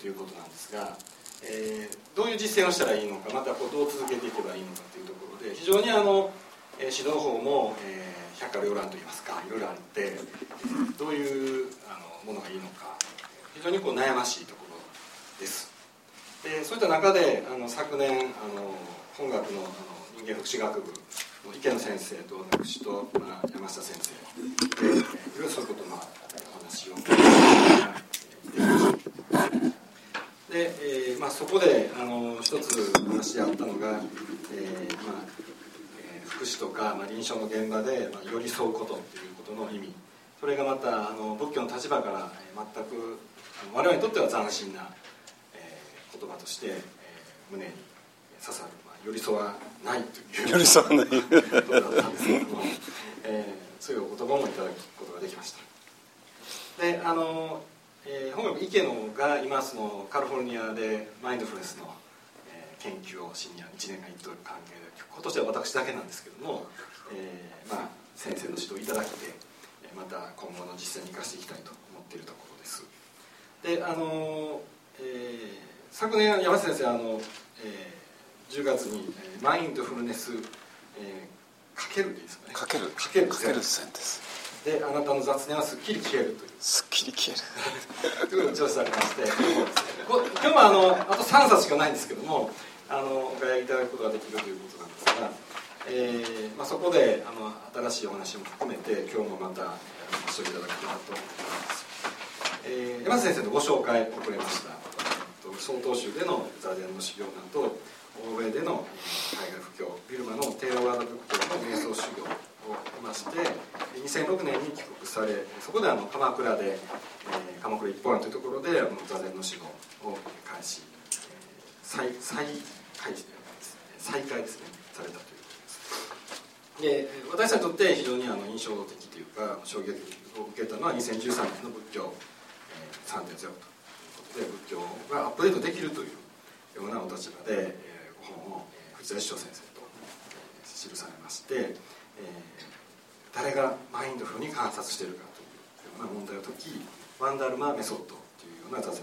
ということなんですが、えー、どういう実践をしたらいいのかまたこうどう続けていけばいいのかというところで非常にあの、えー、指導法も、えー、百花繚乱といいますかいろいろあって、どういうあのものがいいのか非常にこう悩ましいところです。でそういった中であの昨年あの本学のあの人間福祉学部の池野先生と私と、まあ、山下先生で、え、いろいろそういうことのお話をできましたで、えーまあ、そこであの一つ話し合ったのが、えーまあえー、福祉とか、まあ、臨床の現場で、まあ、寄り添うことっていうことの意味。それがまたあの仏教の立場から、えー、全く我々にとっては斬新な、えー、言葉として、えー、胸に刺さる、まあ、寄り添わないという。寄り添わない。ことだったんですけども、えー、そういうお言葉もいただくことができました。であのえー、本学池野が今そのカリフォルニアでマインドフルネスの、えー、研究をシニア1年間行っておる関係で今年は私だけなんですけども、えーまあ、先生の指導いただきでまた今後の実践に生かしていきたいと思っているところです。であの、えー、昨年山下先生あの、えー、10月に、えー、マインドフルネス、えー、かけるでいいですかね。かける。かけるかける線ですであなたの雑念はすっきり消えるという。すっきり消える。ということを調査されまして今日はあのあと3冊しかないんですけどもあのお買いいただくことができるということなんですが、えーまあ、そこであの新しいお話も含めて今日もまたご視聴いただければと思います、えー、山瀬先生のご紹介遅れました。曹洞宗での座禅の修行など欧米での海外布教ビルマのテーラワード仏教の瞑想修行を経まして2006年に帰国されそこであの鎌倉で、えー、鎌倉一本案というところであの座禅の指導を開始、えー、再再開始再開ですねされたということです。で私たちにとって非常にあの印象的というか衝撃を受けたのは2013年の仏教、えー、3.0ということで仏教がアップデートできるというようなお立場で、えー、ご本を、えー、藤田一生先生と、えー、記されまして、えー誰がマインドフルに観察しているかというような問題を解きワンダルマメソッドというような座禅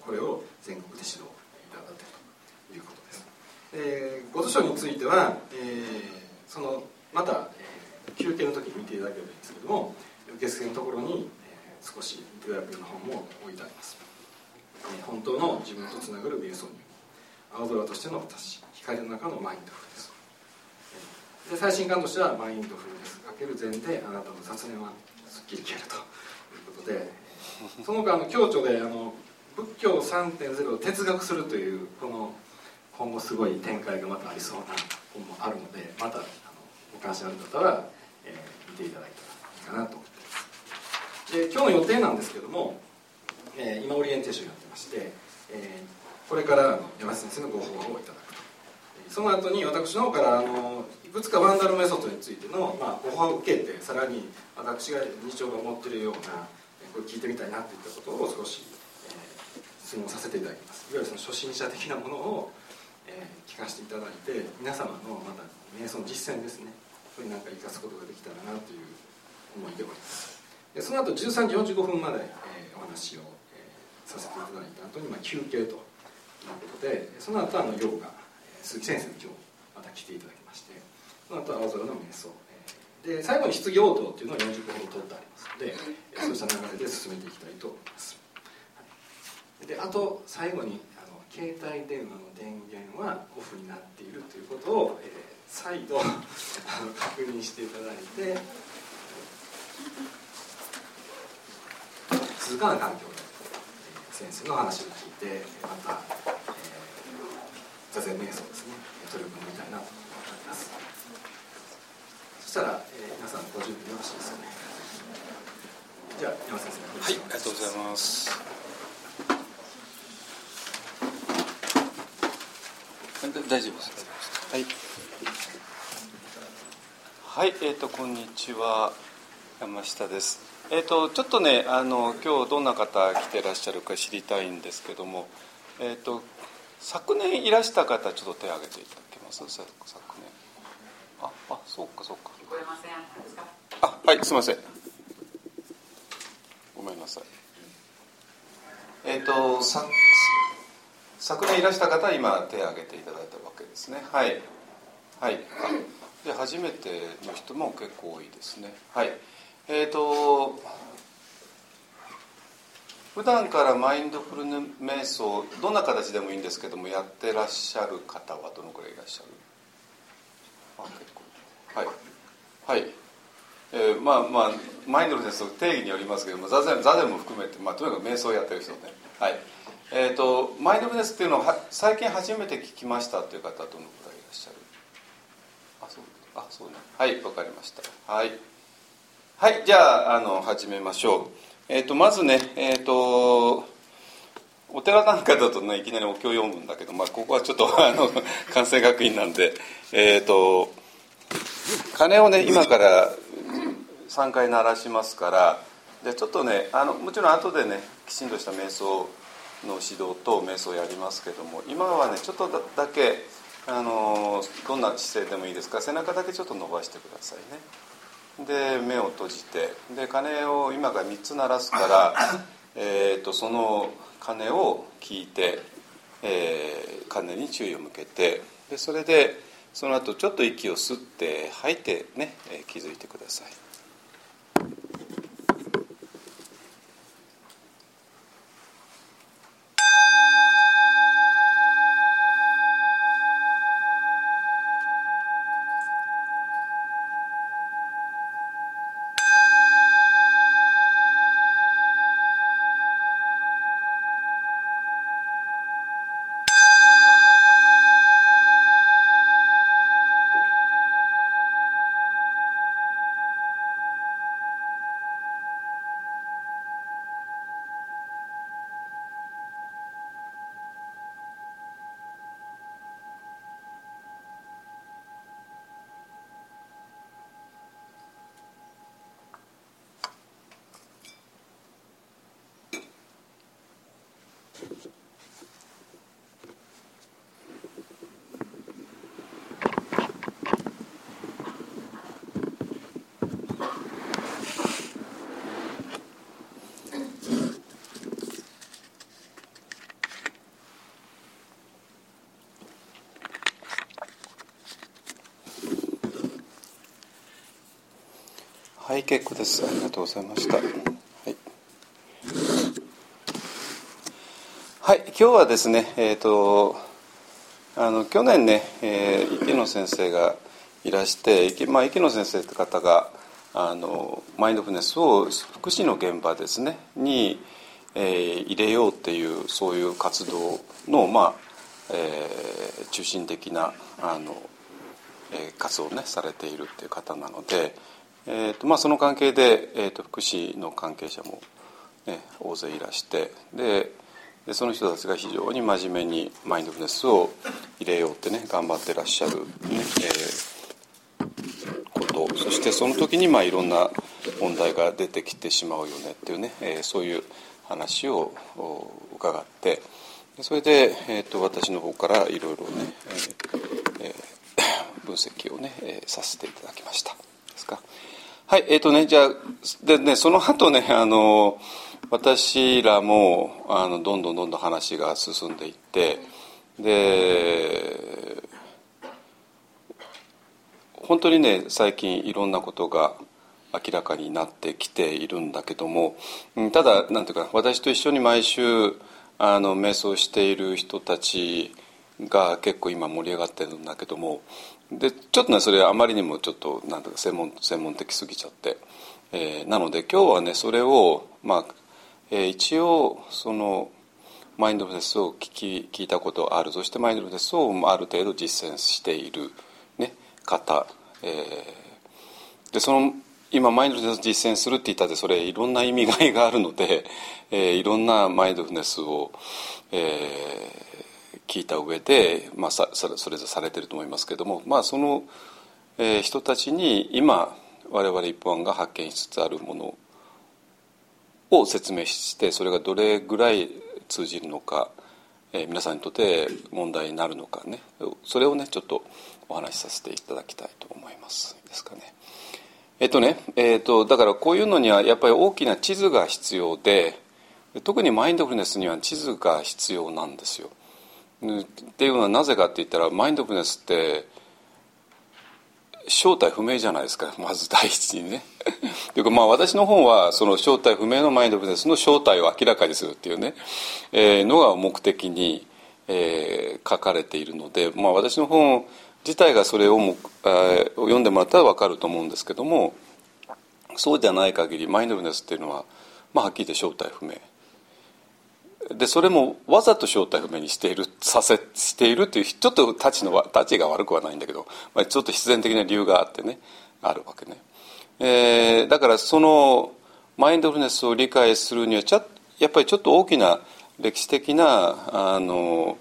これを全国で指導いただいているということです、えー、ご図書については、えー、そのまた、えー、休憩の時に見ていただければいいんですけども受付のところに、えー、少し予約の本も置いてあります、えー、本当の自分とつながる瞑想に青空としての私光の中のマインドフルです。で最新刊としてはマインドフルネスかける禅であなたの雑念はすっきり消えるということで その他の共著であの仏教3.0を哲学するというこの今後すごい展開がまたありそうな本もあるのでまたあのご関心ある方は、えー、見ていただいたらいいかなと思ってます。で今日の予定なんですけども、えー、今オリエンテーションやってまして、えー、これから山下先生のご報告をいただその後に私の方からあのいくつかワンダルメソッドについての、まあ、オファーを受けてさらに私が日常が持ってるようなこれ聞いてみたいなといったことを少し、えー、質問させていただきます。いわゆるその初心者的なものを、えー、聞かせていただいて皆様のまた瞑想の実践ですね。それに何か生かすことができたらなという思いでおります。でその後13時45分まで、えー、お話を、えー、させていただいた後に、まあ、休憩ということでその後あのヨガ鈴木先生に今日また来ていただきましてその後青空の瞑想で最後に質疑応答っていうのは40分ほど取ってありますのでそうした流れで進めていきたいと思います、であと最後にあの携帯電話の電源はオフになっているということを、えー、再度確認していただいて静かな環境で先生の話を聞いてまた座禅瞑想ですね取り組みたいなと思います。そしたら、えー、皆さんご準備よろしいですかね。じゃあ山先生はいありがとうございます。大丈夫ですはい。はい、えっ、ー、とこんにちは。山下です。えっ、ー、とちょっとねあの今日どんな方来てらっしゃるか知りたいんですけども、えっ、ー、と昨年いらした方ちょっと手を挙げていただけます？昨年。ああそうかそうか。あはいすみません。ごめんなさい。えっ、ー、とさ昨年いらした方は今手を挙げていただいたわけですね。はい。はい。で初めての人も結構多いですね。はい。えっ、ー、と普段からマインドフルネ瞑想どんな形でもいいんですけどもやってらっしゃる方はどのくらいいらっしゃる？あ結構はい。はい。えー、まあまあマインドフルネスの定義によりますけども座禅座禅も含めて、まあ、とにかく瞑想をやってる人ね。はい。えーと、マインドフルネスっていうのは最近初めて聞きましたという方はどのくらいいらっしゃる？あそう。あそうね。はいわかりました。はい。はいじゃああの始めましょう。えーと、まずね、えーと、お寺なんかだとねいきなりお経を読むんだけど、まあ、ここはちょっと あの関西学院なんで、えーと、鐘をね今から3回鳴らしますからでちょっとねあのもちろん後でねきちんとした瞑想の指導と瞑想をやりますけども今はねちょっとだけあのどんな姿勢でもいいですか背中だけちょっと伸ばしてくださいね。で目を閉じてで鐘を今から3つ鳴らすから、えーと、その鐘を聞いて、えー、鐘に注意を向けてでそれでその後ちょっと息を吸って吐いてね、えー、気づいてください。はい結構です。ありがとうございましたはい、はい、今日はですねえっ、ー、とあの去年ね、えー、池野先生がいらして,、まあ、池野先生って方があのマインドフルネスを福祉の現場ですねに、えー、入れようっていうそういう活動の、まあえー、中心的なあの、えー、活動をねされているっていう方なので。えーとまあ、その関係で、えーと、福祉の関係者も、ね、大勢いらしてででその人たちが非常に真面目にマインドフルネスを入れようってね頑張ってらっしゃる、ねえー、ことそしてその時にまあいろんな問題が出てきてしまうよねっていうね、えー、そういう話を伺ってそれで、えーと、私の方からいろいろね、えー、分析をね、え、させていただきました。ですか？はいえーとね、じゃあで、ね、その後ねあの私らもあのどんどんどんどん話が進んでいってで本当にね最近いろんなことが明らかになってきているんだけどもただなんていうか私と一緒に毎週あの瞑想している人たちが結構今盛り上がってるんだけどもでちょっとねそれあまりにもちょっとなんだか専門専門的すぎちゃって、えー、なので今日はねそれをまあ、えー、一応そのマインドフルネスを聞き聞いたことある。そしてマインドフルネスをある程度実践している、ね、方、えー、でその今マインドフルネスを実践するって言ったってそれいろんな意味合いがあるので、えー、いろんなマインドフルネスを、えー、聞いた上で、まあ、さそれぞれされてると思いますけども、まあ、その、えー、人たちに今我々一般が発見しつつあるものを説明してそれがどれぐらい通じるのか、えー、皆さんにとって問題になるのかねそれをねちょっとお話しさせていただきたいと思いますですかね。えっとね、えっと、だからこういうのにはやっぱり大きな地図が必要で特にマインドフルネスには地図が必要なんですよ。っていうのはなぜかって言ったらマインドフルネスって正体不明じゃないですかまず第一にね。というかまあ私の本はその正体不明のマインドフルネスの正体を明らかにするっていうね、えー、のが目的に、えー、書かれているので、まあ、私の本自体がそれをも、えー、読んでもらったら分かると思うんですけどもそうじゃない限りマインドフルネスっていうのは、まあ、はっきり言って正体不明。でそれもわざと正体不明にしているさせしているっていうちょっとたちのたちが悪くはないんだけど、まあ、ちょっと必然的な理由があってねあるわけね、えー、だからそのマインドフルネスを理解するにはちゃやっぱりちょっと大きな歴史的なあの、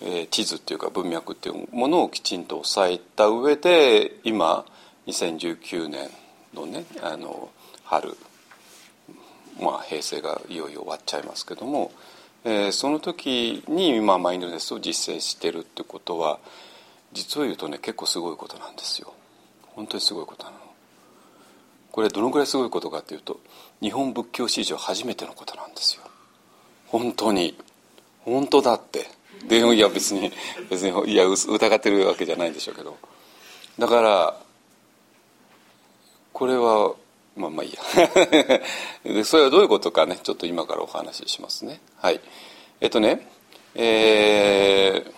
えー、地図っていうか文脈っていうものをきちんと押さえた上で今2019年のねあの春まあ、平成がいよいよ終わっちゃいますけども、えー、その時に、まあ、マインドネスを実践してるってことは実を言うとね結構すごいことなんですよ。本当にすごいことなの。これどのぐらいすごいことかっていうと日本仏教史上初めてのことなんですよ。本当に。本当だって。でいや別に別にいや疑ってるわけじゃないんでしょうけど。だからこれはまあまあいいや。でそれはどういうことかね。ちょっと今からお話ししますね。はい。えっとねえー、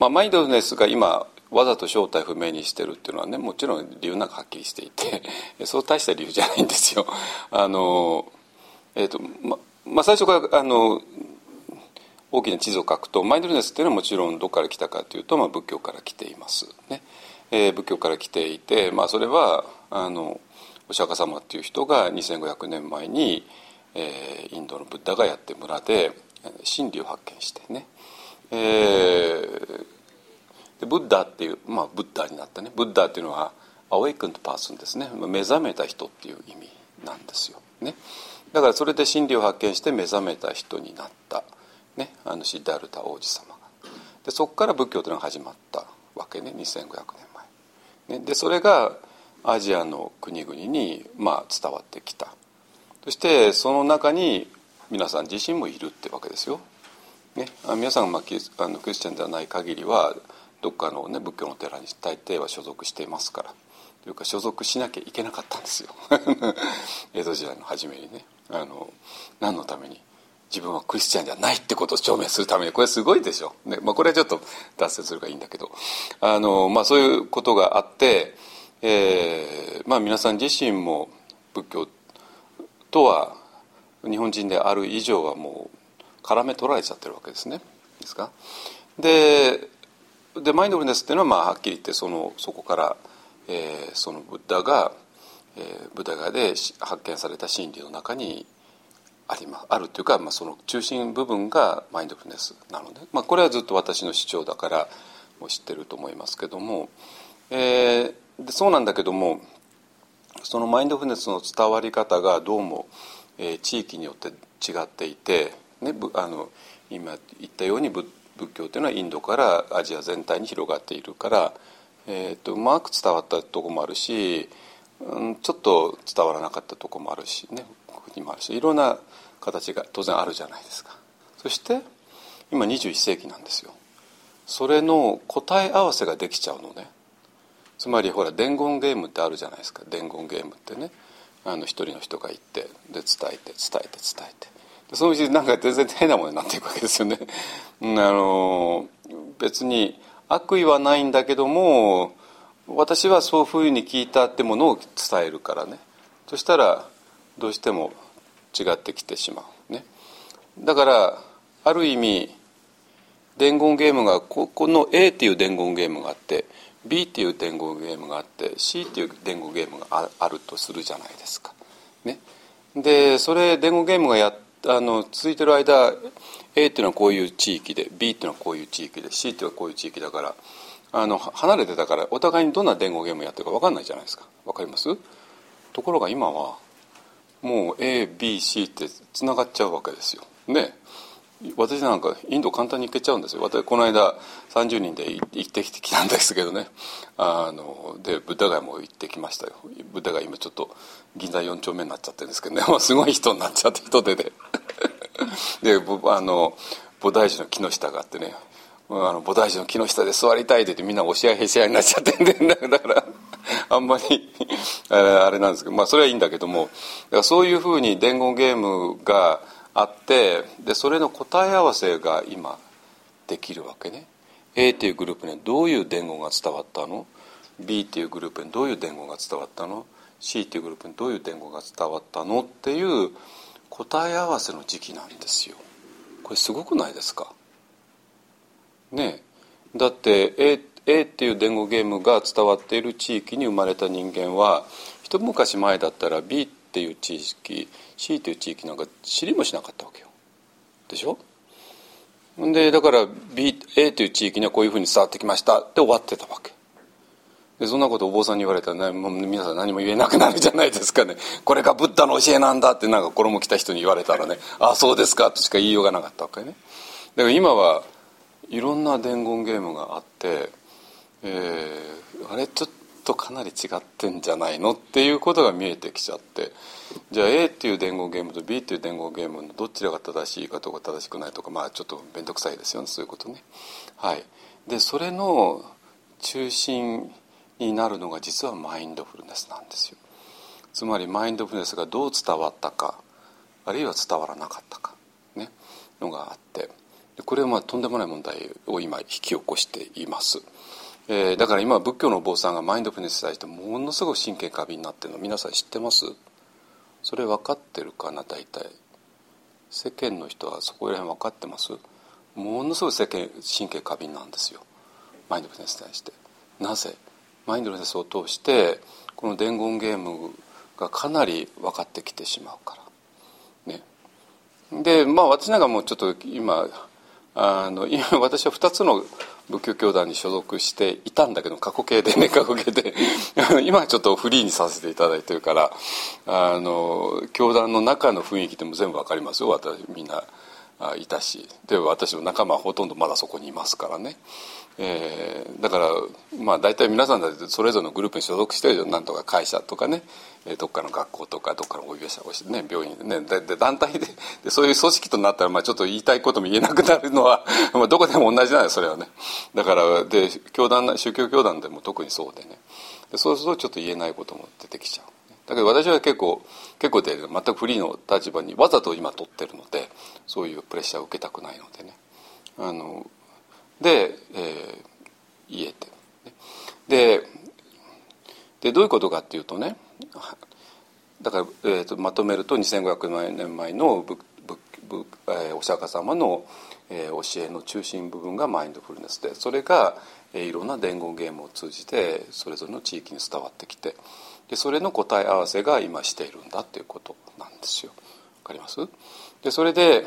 まあ、マインドネスが今わざと正体不明にしてるっていうのはねもちろん理由なんかはっきりしていて そう大した理由じゃないんですよ。あのえっとままあ最初からあの大きな地図を書くとマインドネスっていうのはもちろんどこから来たかというと、まあ、仏教から来ています。ね、えー、仏教から来ていて、まあ、それはあのお釈迦様っていう人が2500年前に、えー、インドのブッダがやって村で真理を発見してね、えー、でブッダっていう、まあ、ブッダになったね。ブッダっていうのはアウェイクン e パーソンですね。目覚めた人っていう意味なんですよね。だからそれで真理を発見して目覚めた人になった、ね、あのシッダルタ王子様が。でそこから仏教というのが始まったわけね。2500年前、ね、でそれがアジアの国々に、まあ、伝わってきた。そしてその中に皆さん自身もいるってわけですよ。ね、皆さんまあ、あのクリスチャンではない限りはどっかの、ね、仏教の寺に大抵は所属していますから。というか所属しなきゃいけなかったんですよ。江戸時代の初めにね。あの何のために自分はクリスチャンではないってことを証明するために。これすごいでしょ、ね。まあ、これはちょっと脱線するからいいんだけど。あの、まあ、そういうことがあってえーまあ、皆さん自身も仏教とは日本人である以上はもう絡め取られちゃってるわけですね。ですか？ででマインドフルネスっていうのは、まあ、はっきり言ってそのそこから、えー、そのブッダが、えー、ブッダガで発見された真理の中にありまあるというか、まあ、その中心部分がマインドフルネスなので、まあ、これはずっと私の主張だからも知ってると思いますけども、えー、でそうなんだけどもそのマインドフルネスの伝わり方がどうも、えー、地域によって違っていて、ね、あの今言ったように仏教というのはインドからアジア全体に広がっているから、えーと、うまく伝わったとこもあるし、うん、ちょっと伝わらなかったとこもあるしね国もあるしいろんな形が当然あるじゃないですか。そして今21世紀なんですよ。それの答え合わせができちゃうのね。つまりほら伝言ゲームってあるじゃないですか。伝言ゲームってね。あの一人の人が言ってで伝えて伝えて伝えて。でそのうちなんか全然変なものになっていくわけですよね。あの別に悪意はないんだけども私はそういうふうに聞いたってものを伝えるからね。そしたらどうしても違ってきてしまう。ね。だからある意味伝言ゲームがここの A っていう伝言ゲームがあって B っていう伝言ゲームがあって C っていう伝言ゲームがあるとするじゃないですか。ね、でそれ伝言ゲームがやあの続いてる間 A っていうのはこういう地域で B っていうのはこういう地域で C っていうのはこういう地域だからあの離れてたからお互いにどんな伝言ゲームやってるか分かんないじゃないですか分かります？ところが今はもう ABC ってつながっちゃうわけですよ。ね私なんかインド簡単に行けちゃうんですよ。私この間30人で行ってきてきたんですけどね。あのでブッダガヤも行ってきましたよ。ブッダガヤ今ちょっと銀座4丁目になっちゃってるんですけどね。もうすごい人になっちゃって人手でで。あの菩提寺の木の下があってね。あの菩提寺の木の下で座りたいって言ってみんな押し合いへし合いになっちゃってんで。だからあんまりあれなんですけど。まあそれはいいんだけども。だからそういうふうに伝言ゲームがあってでそれの答え合わせが今できるわけね。A っていうグループにどういう伝言が伝わったの？B っていうグループにどういう伝言が伝わったの？C っていうグループにどういう伝言が伝わったの？っていう答え合わせの時期なんですよ。これすごくないですか？ねだって A, A っていう伝言ゲームが伝わっている地域に生まれた人間は一昔前だったら B っていう地域 C っていう地域なんか知りもしなかったわけよ。でしょ？でだから B A という地域にはこういうふうに伝わってきました。って終わってたわけ。でそんなことお坊さんに言われたら、ね、もう皆さん何も言えなくなるじゃないですかね。これがブッダの教えなんだってなんか衣着た人に言われたらねああそうですかとしか言いようがなかったわけね。だから今はいろんな伝言ゲームがあって、えー、あれちょっととかなり違ってんじゃないのっていうことが見えてきちゃってじゃあ A っていう伝言ゲームと B っていう伝言ゲームのどちらが正しいかとか正しくないとかまあちょっと面倒くさいですよねそういうことね。はい、でそれの中心になるのが実はマインドフルネスなんですよ。つまりマインドフルネスがどう伝わったかあるいは伝わらなかったか、ね、のがあってこれはまあとんでもない問題を今引き起こしています。えー、だから今仏教のお坊さんがマインドフルネスに対してものすごく神経過敏になってるの皆さん知ってます？それ分かってるかな？大体。世間の人はそこら辺分かってます？ものすごい世間神経過敏なんですよ。マインドフルネスに対して。なぜ？マインドフルネスを通してこの伝言ゲームがかなり分かってきてしまうから。ね。でまあ私なんかもうちょっと今あの今私は2つの仏教教団に所属していたんだけど過去形でね過去形で。今はちょっとフリーにさせていただいてるからあの教団の中の雰囲気でも全部わかりますよ私みんな。いたし。で私の仲間はほとんどまだそこにいますからね。えー、だからまあ大体皆さんだってそれぞれのグループに所属してるじゃんなんとか会社とかねどっかの学校とかどっかのお医者ね病院ねで団体ででそういう組織となったらまあちょっと言いたいことも言えなくなるのは まあどこでも同じなんですそれはね。だからで教団宗教教団でも特にそうでね。でそうするとちょっと言えないことも出てきちゃう。だけど私は結構結構で全くフリーの立場にわざと今取ってるのでそういうプレッシャーを受けたくないのでね。あので、えー、言えてででどういうことかっていうとねだから、えーと、まとめると2500年前のぶぶぶ、えー、お釈迦様の、えー、教えの中心部分がマインドフルネスでそれが、えー、いろんな伝言ゲームを通じてそれぞれの地域に伝わってきてでそれの答え合わせが今しているんだっていうことなんですよ。わかります？でそれで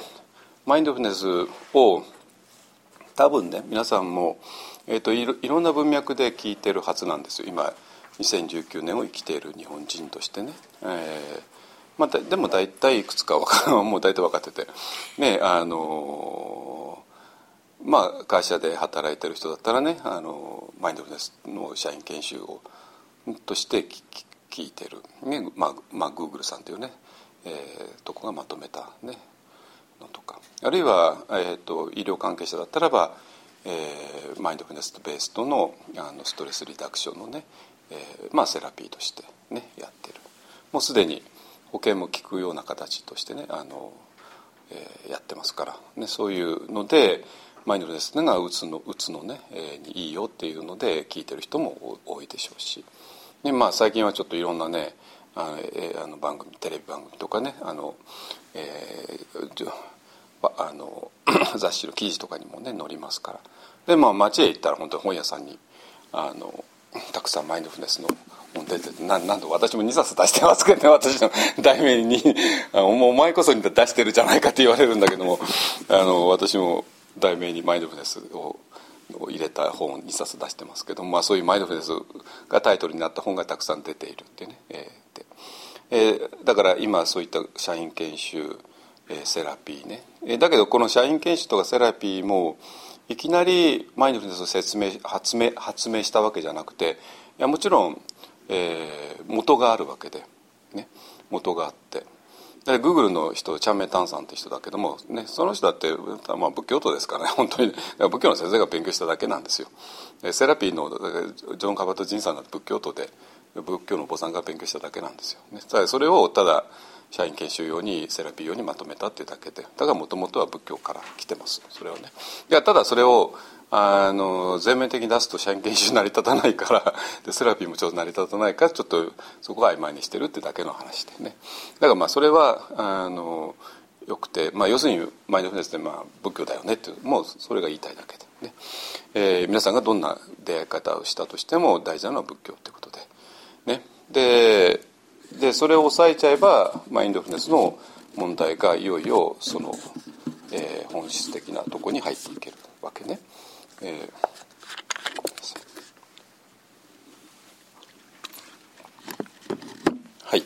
マインドフルネスを多分ね皆さんも、えーと、いろいろんな文脈で聞いてるはずなんですよ今2019年を生きている日本人としてね。えーまあ、でも大体いくつか もう大体分かっててねあのまあ会社で働いてる人だったらねあのマインドフルネスの社員研修をとして聞いてる、ねまあまあ、Google さんというね、えー、とこがまとめたねのとか。あるいは、えーと、医療関係者だったらば、えー、マインドフルネスベースとのあのストレスリダクションのね、えー、まあセラピーとしてねやってる。もうすでに保険も効くような形としてねあの、えー、やってますから、ね、そういうのでマインドフルネスがうつのうつのね、えー、にいいよっていうので聞いてる人も多いでしょうし、でまあ、最近はちょっといろんなねあの,、えー、あの番組テレビ番組とかねあの、えー、あの 雑誌の記事とかにもね載りますから。でまあ街へ行ったら本当に本屋さんにあのたくさんマインドフネスの本出ててななんと私も2冊出してますけどね 私の題名に。お前こそに出してるじゃないかって言われるんだけどもあの私も題名にマインドフネスを入れた本を2冊出してますけども、まあ、そういうマインドフルネスがタイトルになった本がたくさん出ているってね、えーえー、だから今そういった社員研修えセラピーね、えだけどこの社員研修とかセラピーもいきなりマインドフルネスを説明発明発明したわけじゃなくていやもちろん、えー、元があるわけで、ね、元があって。グーグルの人チャンメタンさんって人だけども、ね、その人だって、まあ、仏教徒ですからね 本当に。仏教の先生が勉強しただけなんですよ。セラピーのジョン・カバト・ジンさんだって仏教徒で仏教のお坊さんが勉強しただけなんですよ、ね、ただそれをただ社員研修用にセラピー用にまとめたっていうだけで。だからもともとは仏教から来てます。それはね。いやただそれをあの全面的に出すと社員研修成り立たないから でセラピーもちょっと成り立たないからちょっとそこは曖昧にしてるってだけの話でね。だからまあそれはあのよくて、まあ、要するにマインドフルネスってまあ仏教だよねってもうそれが言いたいだけでね、えー、皆さんがどんな出会い方をしたとしても大事なのは仏教ってことで。ね。ででそれを抑えちゃえばマインドフルネスの問題がいよいよその、えー、本質的なとこに入っていけるわけね。えー、はい。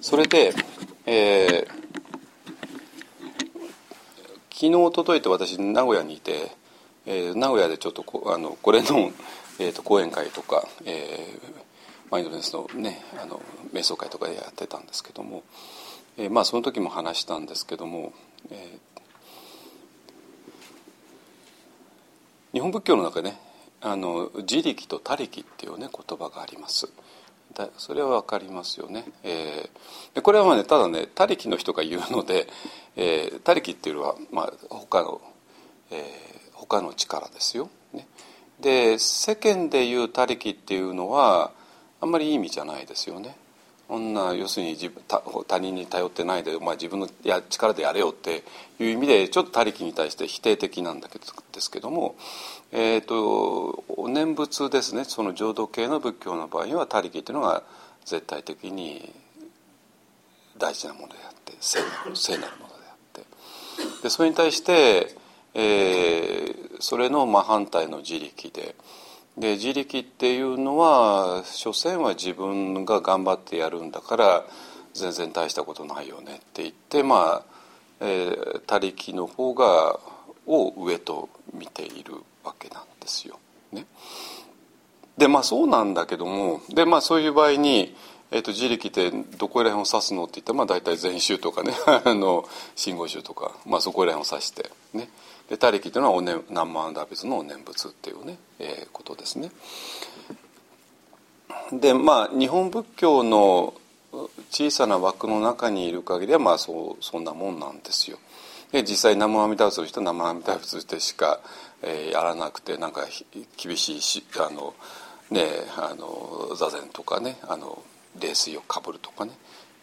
それで、えー、昨日おとといと私名古屋にいて、えー、名古屋でちょっとこあのこれの、えーと、講演会とか、えー、マインドネスのねあの瞑想会とかやってたんですけども、えー、まあその時も話したんですけども、えー、日本仏教の中でねあの自力と他力っていうね言葉があります。だそれは分かりますよね、えー、でこれはまあねただね他力の人が言うので、えー、他力っていうのは、まあ、他の、えー、他の力ですよ、ね、で世間でいう他力っていうのはあんまりいい意味じゃないですよね。こんな要するに自分他人に頼ってないで、まあ、自分のや力でやれよっていう意味でちょっと他力に対して否定的なんだけどですけども、えーと、お念仏ですねその浄土系の仏教の場合には他力っていうのが絶対的に大事なものであって聖なる聖なるものであってでそれに対して、えー、それの真反対の自力で。で自力っていうのは所詮は自分が頑張ってやるんだから全然大したことないよねって言ってまあ、えー、他力の方がを上と見ているわけなんですよ。ね、でまあそうなんだけどもでまあそういう場合に、えーと、自力ってどこら辺を指すのって言ったらまあ大体禅宗とかね あの真言宗とか、まあ、そこら辺を指してね。で他力というのはお、ね、南蛮ダビズのお念仏っていうね、えー、ことですね。でまあ日本仏教の小さな枠の中にいる限りはまあそうそんなもんなんですよ。で実際南無阿弥陀仏の人は南無阿弥陀仏でしか、えー、やらなくてなんか厳しいしあのねあの座禅とかねあの冷水をかぶるとかね、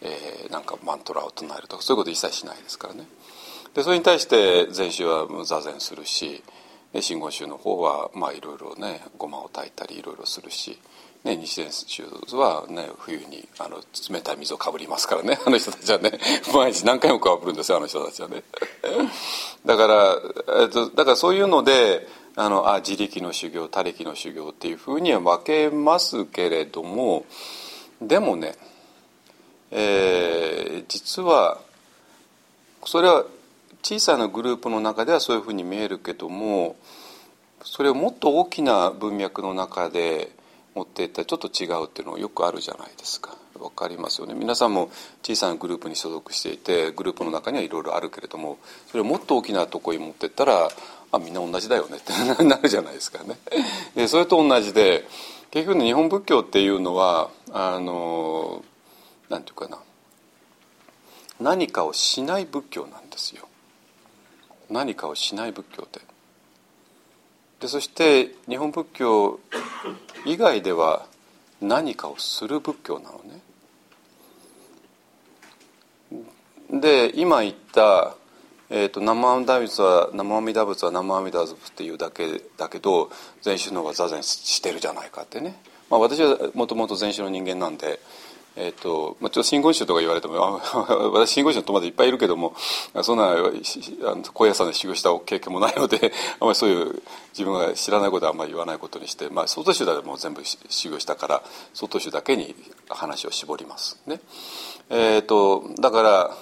えー、なんかマントラを唱えるとかそういうこと一切しないですからね。でそれに対して禅宗は座禅するし真言宗の方はまあいろいろねごまを炊いたりいろいろするし、ね、日蓮宗はね冬にあの冷たい水をかぶりますからね あの人たちはね毎日何回もかぶるんですよあの人たちはね。だから、えっと、だからそういうのであのあ自力の修行他力の修行っていうふうには分けますけれどもでもね、えー、実はそれは小さなグループの中ではそういうふうに見えるけどもそれをもっと大きな文脈の中で持っていったらちょっと違うっていうのよくあるじゃないですか分かりますよね皆さんも小さなグループに所属していてグループの中にはいろいろあるけれどもそれをもっと大きなとこに持ってったらあみんな同じだよねってなるじゃないですかね。でそれと同じで結局日本仏教っていうのはあのなんていうかな何かをしない仏教なんですよ。何かをしない仏教ででそして日本仏教以外では何かをする仏教なのね。で今言ったえーと、生阿弥陀仏は生阿弥陀仏は生阿弥陀仏っていうだけだけど禅宗の方が座禅してるじゃないかってね、まあ、私はもともと禅宗の人間なんでえーとまあ、ちょっと真言宗とか言われても 私真言宗の友達いっぱいいるけどもそんな高野山で修行した経験もないので あまりそういう自分が知らないことはあんまり言わないことにして、まあ、外宗でも全部修行したから外宗だけに話を絞りますね。えーと、だから、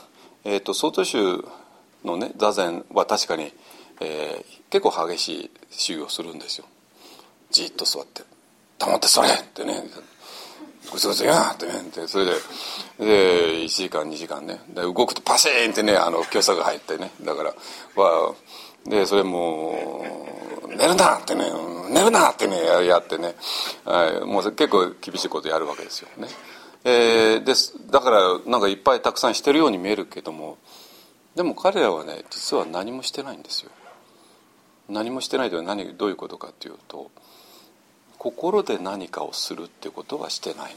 えーと、外宗のね座禅は確かに、えー、結構激しい修行するんですよ。じっと座って「黙ってそれ!」ってねグツグツやってそれでで1時間2時間ね動くとパシーンってねあの教作が入ってねだからわでそれもう寝るなってね寝るなってねやってね、はい、もう結構厳しいことやるわけですよね。えー、ですだからなんかいっぱいたくさんしてるように見えるけどもでも彼らはね実は何もしてないんですよ。何もしてないとは何どういうことかっていうと心で何かをするっていうことはしてないのね。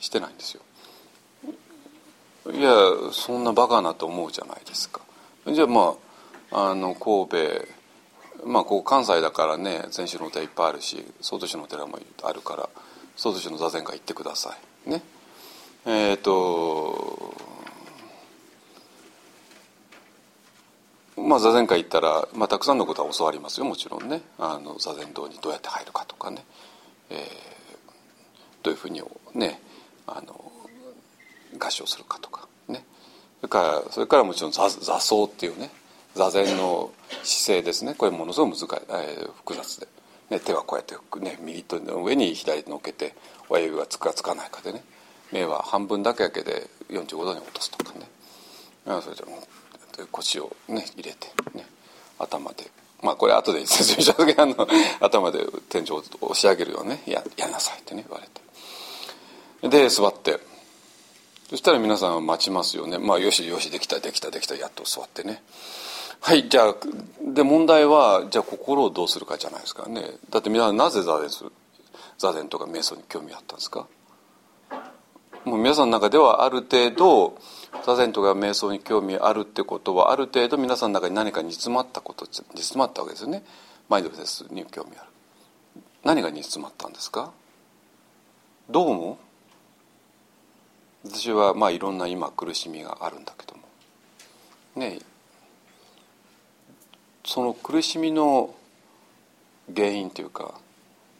してないんですよ。いやそんなバカなと思うじゃないですか。じゃあまああの神戸まあここ関西だからね禅宗のお寺いっぱいあるし総都市のお寺もあるから総都市の座禅会行ってください。ね。えっ、ー、とまあ座禅会行ったら、まあ、たくさんのことは教わりますよ。もちろんね。あの座禅堂にどうやって入るかとかね、えー、どういうふうにねあの合唱するかとか。ね。それからそれからもちろん座座奏っていうね。座禅の姿勢ですね。これものすごく難しい、えー、複雑で、ね、手はこうやって、ね、右手の上に左のっけて親指がつくかつかないかでね。目は半分だけだけで45度に落とすとかね。それで腰をね入れてね頭でまあこれ後で説明した時あの頭で天井を押し上げるようねややなさいってね言われて。で座って。そしたら皆さんは待ちますよね。まあよしよしできたできたできたやっと座ってね。はいじゃあで問題はじゃあ心をどうするかじゃないですかね。だって皆さんなぜ座禅する座禅とか瞑想に興味あったんですか？もう皆さんの中ではある程度座禅とか瞑想に興味あるってことはある程度皆さんの中に何か煮詰まったこと煮詰まったわけですよね。マインドフルネスに興味ある。何が煮詰まったんですか？どうも私はまあいろんな今苦しみがあるんだけども。ねその苦しみの原因というか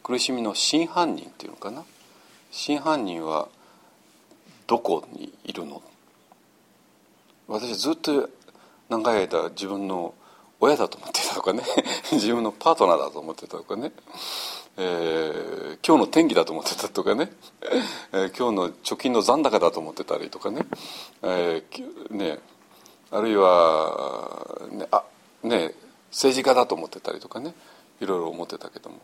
苦しみの真犯人っていうのかな？真犯人はどこにいるの？私ずっと長い間自分の親だと思ってたとかね。自分のパートナーだと思ってたとかね、えー、今日の天気だと思ってたとかね、えー、今日の貯金の残高だと思ってたりとかね,、えー、ねあるいはねあね政治家だと思ってたりとかね。いろいろ思ってたけども。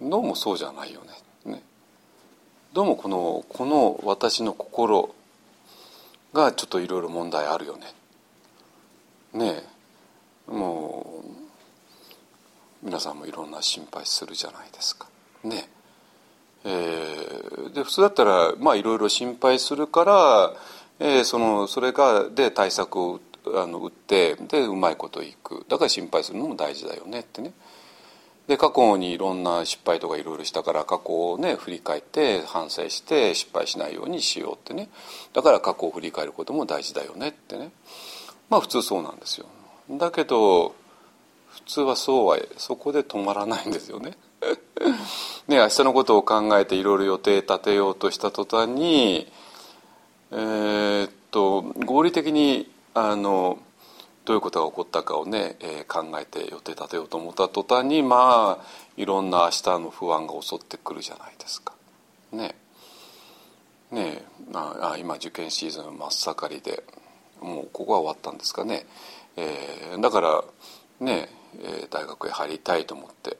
どうもそうじゃないよね。ね。どうもこのこの私の心がちょっといろいろ問題あるよね。ねえもう皆さんもいろんな心配するじゃないですか。ねえー、で普通だったらまあいろいろ心配するから、えー、そのそれがで対策をあの打ってでうまいこといくだから心配するのも大事だよねってね。で過去にいろんな失敗とかいろいろしたから過去をね振り返って反省して失敗しないようにしようってね。だから過去を振り返ることも大事だよねってね。まあ普通そうなんですよ。だけど普通はそうはそこで止まらないんですよね。ね明日のことを考えていろいろ予定立てようとした途端にえー、っと合理的にあのどういうことが起こったかをね、えー、考えて予定立てようと思った途端にまあいろんな明日の不安が襲ってくるじゃないですか。ね。ね。まあ、今受験シーズン真っ盛りでもうここは終わったんですかね、えー、だからね、えー、大学へ入りたいと思って、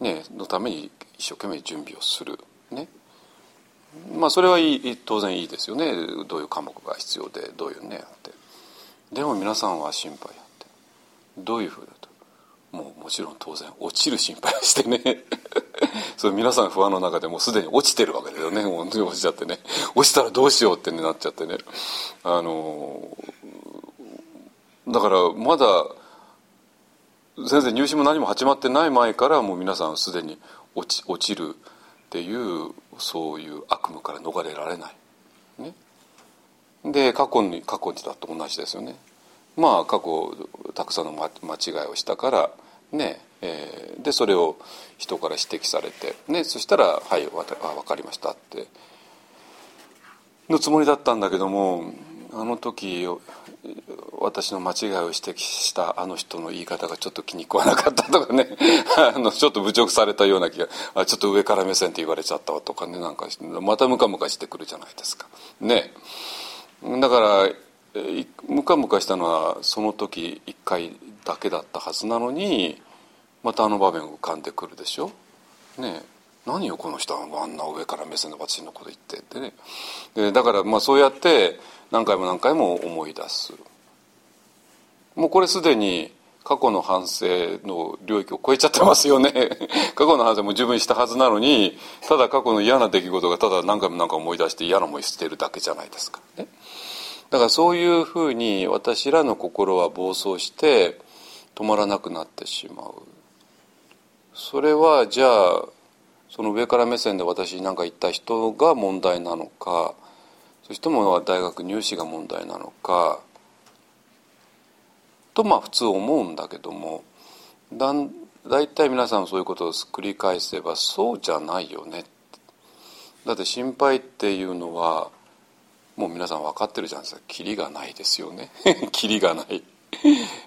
ね、のために一生懸命準備をする。ね。まあそれはいい当然いいですよね。どういう科目が必要でどういうねって。でも皆さんは心配やって。どういうふうだと。もうもちろん当然落ちる心配してね。それ皆さん不安の中でもうすでに落ちてるわけだよね。本当に落ちちゃってね。落ちたらどうしようってなっちゃってね。あのだからまだ全然入試も何も始まってない前からもう皆さんすでに落ち落ちるっていうそういう悪夢から逃れられない。ね。で過去に過去にだと同じですよね。まあ過去たくさんの間違いをしたからねえー、でそれを人から指摘されて、ね、そしたら「はいわ分かりました」ってのつもりだったんだけどもあの時私の間違いを指摘したあの人の言い方がちょっと気に食わなかったとかね あのちょっと侮辱されたような気があちょっと上から目線って言われちゃったわとかねなんかまたムカムカしてくるじゃないですか。ね。だからムカムカしたのはその時一回だけだったはずなのにまたあの場面浮かんでくるでしょ？ね何よこの人あんな上から目線の私のこと言ってってね。でだからまあそうやって何回も何回も思い出す。もうこれすでに過去の反省の領域を超えちゃってますよね。過去の反省も十分したはずなのにただ過去の嫌な出来事がただ何回も何回も思い出して嫌な思いしてるだけじゃないですか。ね。だからそういうふうに私らの心は暴走して止まらなくなってしまう。それはじゃあその上から目線で私に何か言った人が問題なのかそしても大学入試が問題なのかとまあ普通思うんだけどもだん大体皆さんそういうことを繰り返せばそうじゃないよね。だって心配っていうのはもう皆さん分かってるじゃないですか。キリがないですよね。キリがない。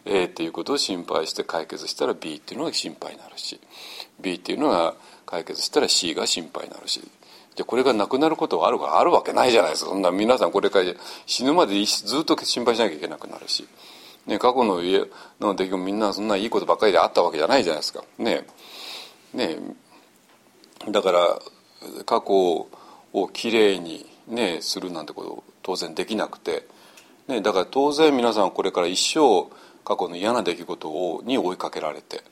A っていうことを心配して解決したら B っていうのが心配になるし B っていうのが解決したら C が心配になるし。でこれがなくなることがあるかあるわけないじゃないですか。そんな皆さんこれから死ぬまでずっと心配しなきゃいけなくなるし、ね、過去の家の出来もみんなそんないいことばっかりであったわけじゃないじゃないですか。ね。ね。だから過去をきれいにねするなんてこと当然できなくて、ね、だから当然皆さんこれから一生過去の嫌な出来事をに追いかけられて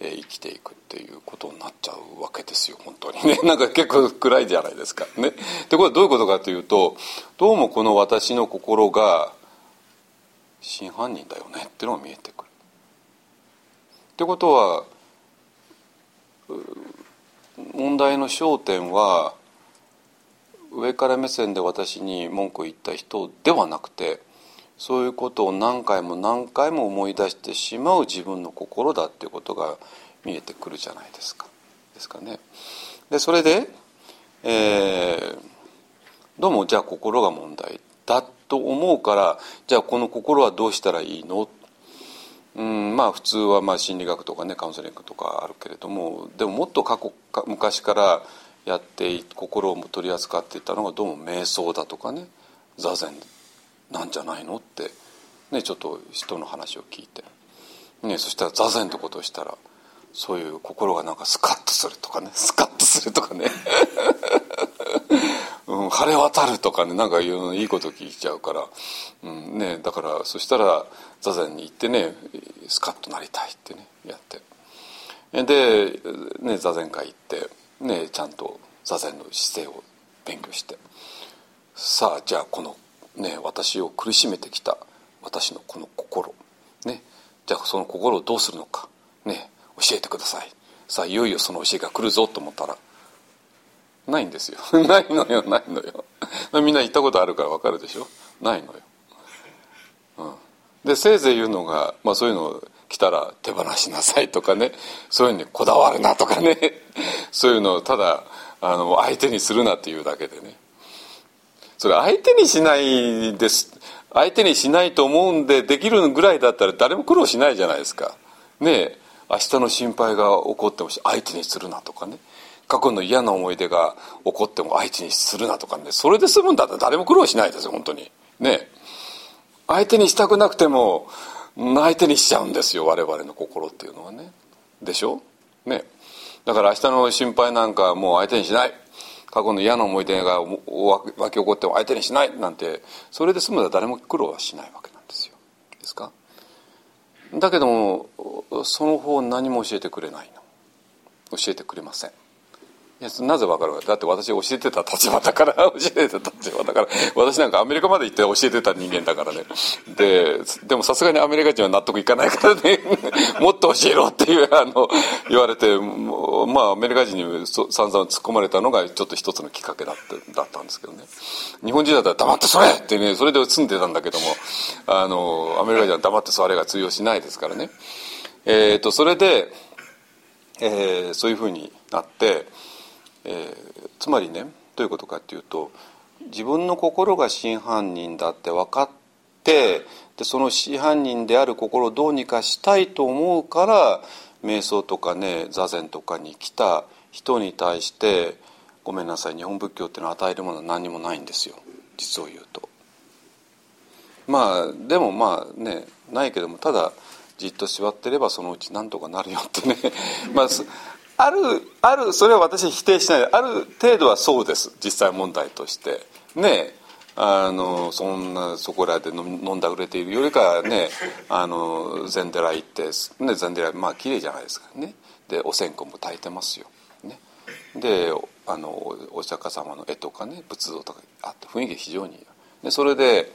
え生きていくっていうことになっちゃうわけですよ。本当にね。なんか結構暗いじゃないですか。ね。でこれはどういうことかというとどうもこの私の心が真犯人だよねっていうのが見えてくる。ってことは問題の焦点は上から目線で私に文句を言った人ではなくてそういうことを何回も何回も思い出してしまう自分の心だっていうことが見えてくるじゃないですか。ですかね。でそれで、えー、どうもじゃあ心が問題だと思うからじゃあこの心はどうしたらいいの？うんまあ普通はまあ心理学とかねカウンセリングとかあるけれどもでももっと過去か昔からやって心を取り扱っていたのがどうも瞑想だとかね座禅なんじゃないのって、ね、ちょっと人の話を聞いて、ね、そしたら座禅ってことをしたらそういう心がなんかスカッとするとかねスカッとするとかね、うん、晴れ渡るとかねなんかいいこと聞いちゃうから、うんね、だからそしたら座禅に行ってねスカッとなりたいってねやって。で、ね、座禅会行って、ね、ちゃんと座禅の姿勢を勉強して。さあじゃあこのね、私を苦しめてきた私のこの心、ね、じゃあその心をどうするのか、ね、教えてください。さあいよいよその教えが来るぞと思ったらないんですよ。ないのよないのよ。みんな行ったことあるから分かるでしょ？ないのよ、うん、でせいぜい言うのが、まあ、そういうの来たら手放しなさいとかね。そういうのにこだわるなとかね。そういうのをただあの相手にするなっていうだけでね。それ相手にしないです。相手にしないと思うんでできるぐらいだったら誰も苦労しないじゃないですか。ねえ。明日の心配が起こっても相手にするなとかね。過去の嫌な思い出が起こっても相手にするなとかね。それで済むんだったら誰も苦労しないですよ本当に。ね。相手にしたくなくても相手にしちゃうんですよ我々の心っていうのはね。でしょ？ね。だから明日の心配なんかもう相手にしない。過去の嫌な思い出が湧き起こっても相手にしない。なんてそれで済むのは誰も苦労はしないわけなんですよ。ですか？だけどもその方何も教えてくれないの。教えてくれません。いやなぜわかるかだって私教えてた立場だから 教えてた立場だから私なんかアメリカまで行って教えてた人間だからね。ででもさすがにアメリカ人は納得いかないからね。もっと教えろっていうあの言われてまあアメリカ人に散々突っ込まれたのがちょっと一つのきっかけだってだったんですけどね。日本人だったら黙ってそれってねそれで住んでたんだけどもあのアメリカ人は黙ってそれが通用しないですからね。えっ、ー、とそれで、えー、そういうふうになってえー、つまりねどういうことかっていうと自分の心が真犯人だって分かってでその真犯人である心をどうにかしたいと思うから瞑想とかね座禅とかに来た人に対してごめんなさい日本仏教っていうのは与えるものは何にもないんですよ実を言うと。まあでもまあねないけどもただじっと座ってればそのうちなんとかなるよってね まああるあるそれは私否定しないある程度はそうです実際問題として。ねあのそんなそこらで飲んだくれているよりかはねあの禅寺行ってね禅寺まあ綺麗じゃないですか。ね。でお線香も焚いてますよ、ね、であのお釈迦様の絵とかね仏像とかあって雰囲気非常にいいでそれで、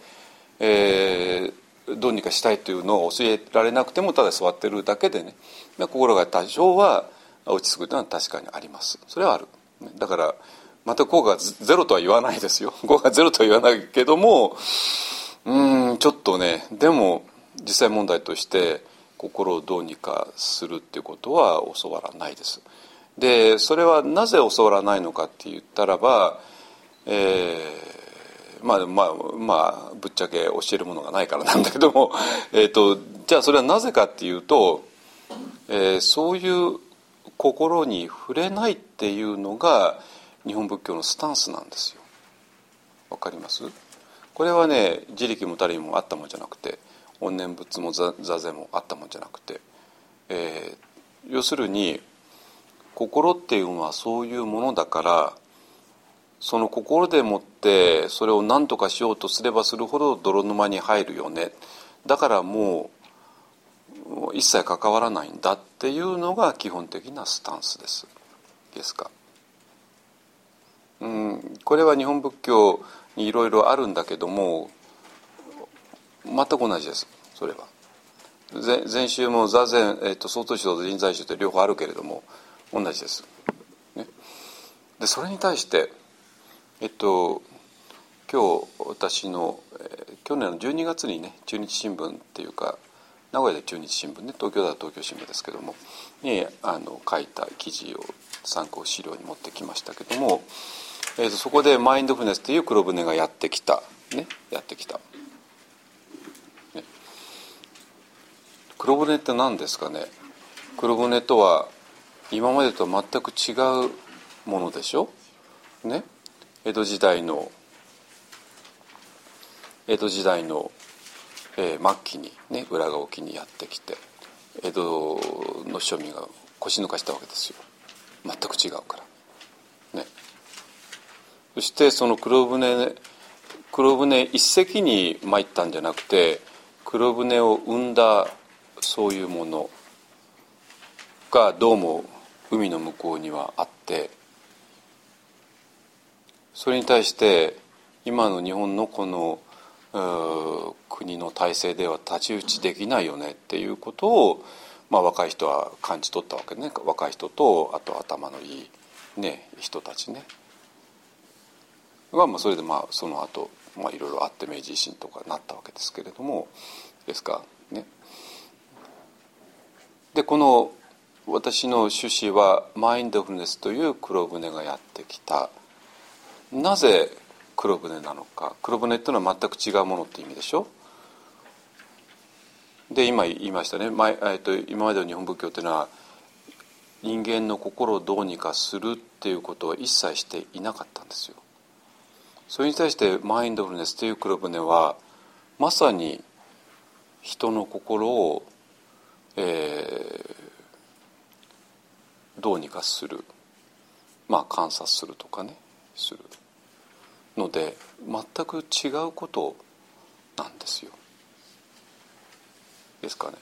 えー、どうにかしたいというのを教えられなくてもただ座ってるだけでね。心が多少は落ち着くというのは確かにあります。それはある。だからまた効果がゼロとは言わないですよ。効果がゼロとは言わないけどもうんちょっとねでも実際問題として心をどうにかするっていうことは教わらないです。でそれはなぜ教わらないのかって言ったらば、えー、まあまあまあぶっちゃけ教えるものがないからなんだけども、えーと、じゃあそれはなぜかっていうと、えー、そういう心に触れないっていうのが日本仏教のスタンスなんですよ。わかります？これはね自力もたりもあったもんじゃなくて怨念仏も座禅もあったもんじゃなくて、えー、要するに心っていうのはそういうものだからその心でもってそれを何とかしようとすればするほど泥沼に入るよねだからもう一切関わらないんだっていうのが基本的なスタンスですですか。うん、これは日本仏教にいろいろあるんだけども全く同じですそれは。禅宗も座禅、えーと、曹洞宗と臨済宗って両方あるけれども同じです。ね、でそれに対してえっと今日私の、えー、去年の12月にね中日新聞っていうか名古屋で中日新聞ね東京では東京新聞ですけどもにあの書いた記事を参考資料に持ってきましたけども、えーと、そこでマインドフネスという黒船がやってきたねやってきた。ね、黒船って何ですかね？黒船とは今までとは全く違うものでしょ？ね。江戸時代の江戸時代の、えー、末期にね浦賀沖にやってきて江戸の庶民が腰抜かしたわけですよ。全く違うから。ね。そしてその黒船黒船一隻に参ったんじゃなくて黒船を生んだそういうものがどうも海の向こうにはあってそれに対して今の日本のこの国の体制では太刀打ちできないよねっていうことを、まあ、若い人は感じ取ったわけね。若い人とあと頭のいい、ね、人たちね。が、まあ、それでまあその後、まあいろいろあって明治維新とかなったわけですけれどもですかね。でこの私の趣旨はマインドフルネスという黒船がやってきた。なぜ黒船なのか黒船っていうのは全く違うものって意味でしょ？で今言いましたね、まえー、と今までの日本仏教っていうのは人間の心をどうにかするっていうことは一切していなかったんですよ。それに対してマインドフルネスという黒船はまさに人の心を、えー、どうにかする。まあ観察するとかねする。ので全く違うことなんですよ。ですかね。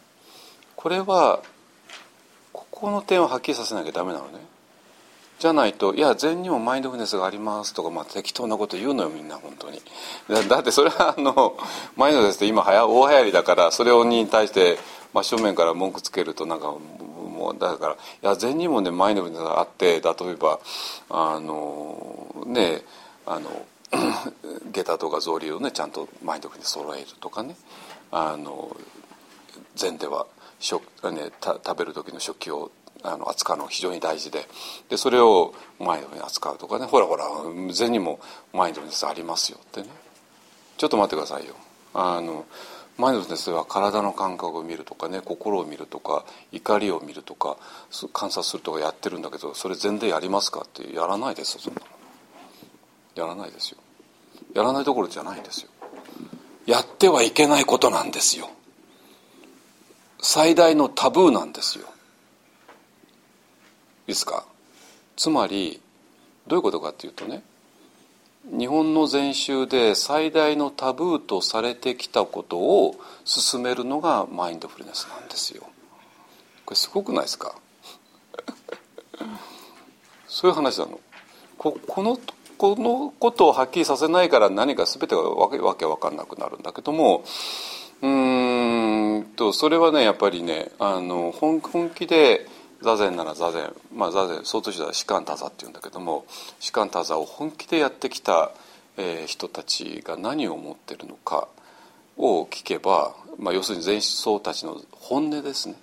これはここの点をはっきりさせなきゃダメなのね。じゃないと「いや禅にもマインドフルネスがあります」とか、まあ、適当なこと言うのよみんな本当にだってそれはあの マインドフルネスって今はや大流行りだからそれに対して真正面から文句つけるとなんかもうだからいや禅にもねマインドフルネスがあって例えばあのねあの 下駄とか草履をねちゃんとマインドフルネス揃えるとかね。あの禅では食、ね、た食べる時の食器をあの扱うのが非常に大事で。でそれをマインドに扱うとかね。ほらほら禅にもマインドネスありますよってね。ちょっと待ってくださいよ。あのマインドネスでは体の感覚を見るとかね心を見るとか怒りを見るとか観察するとかやってるんだけどそれ全然やりますかって。やらないですよそんなやらないですよ。やらないどころじゃないんですよ。やってはいけないことなんですよ。最大のタブーなんですよ。いいですか。つまりどういうことかっていうとね日本の禅宗で最大のタブーとされてきたことを進めるのがマインドフルネスなんですよ。これすごくないですか？そういう話なの。ここのこのことをはっきりさせないから何か全てがわけわけ分かんなくなるんだけどもうんとそれはねやっぱりねあの本本気で座禅なら座禅まあ座禅相当したら士官多座っていうんだけども士官多座を本気でやってきた、えー、人たちが何を思ってるのかを聞けば、まあ、要するに前僧たちの本音ですね、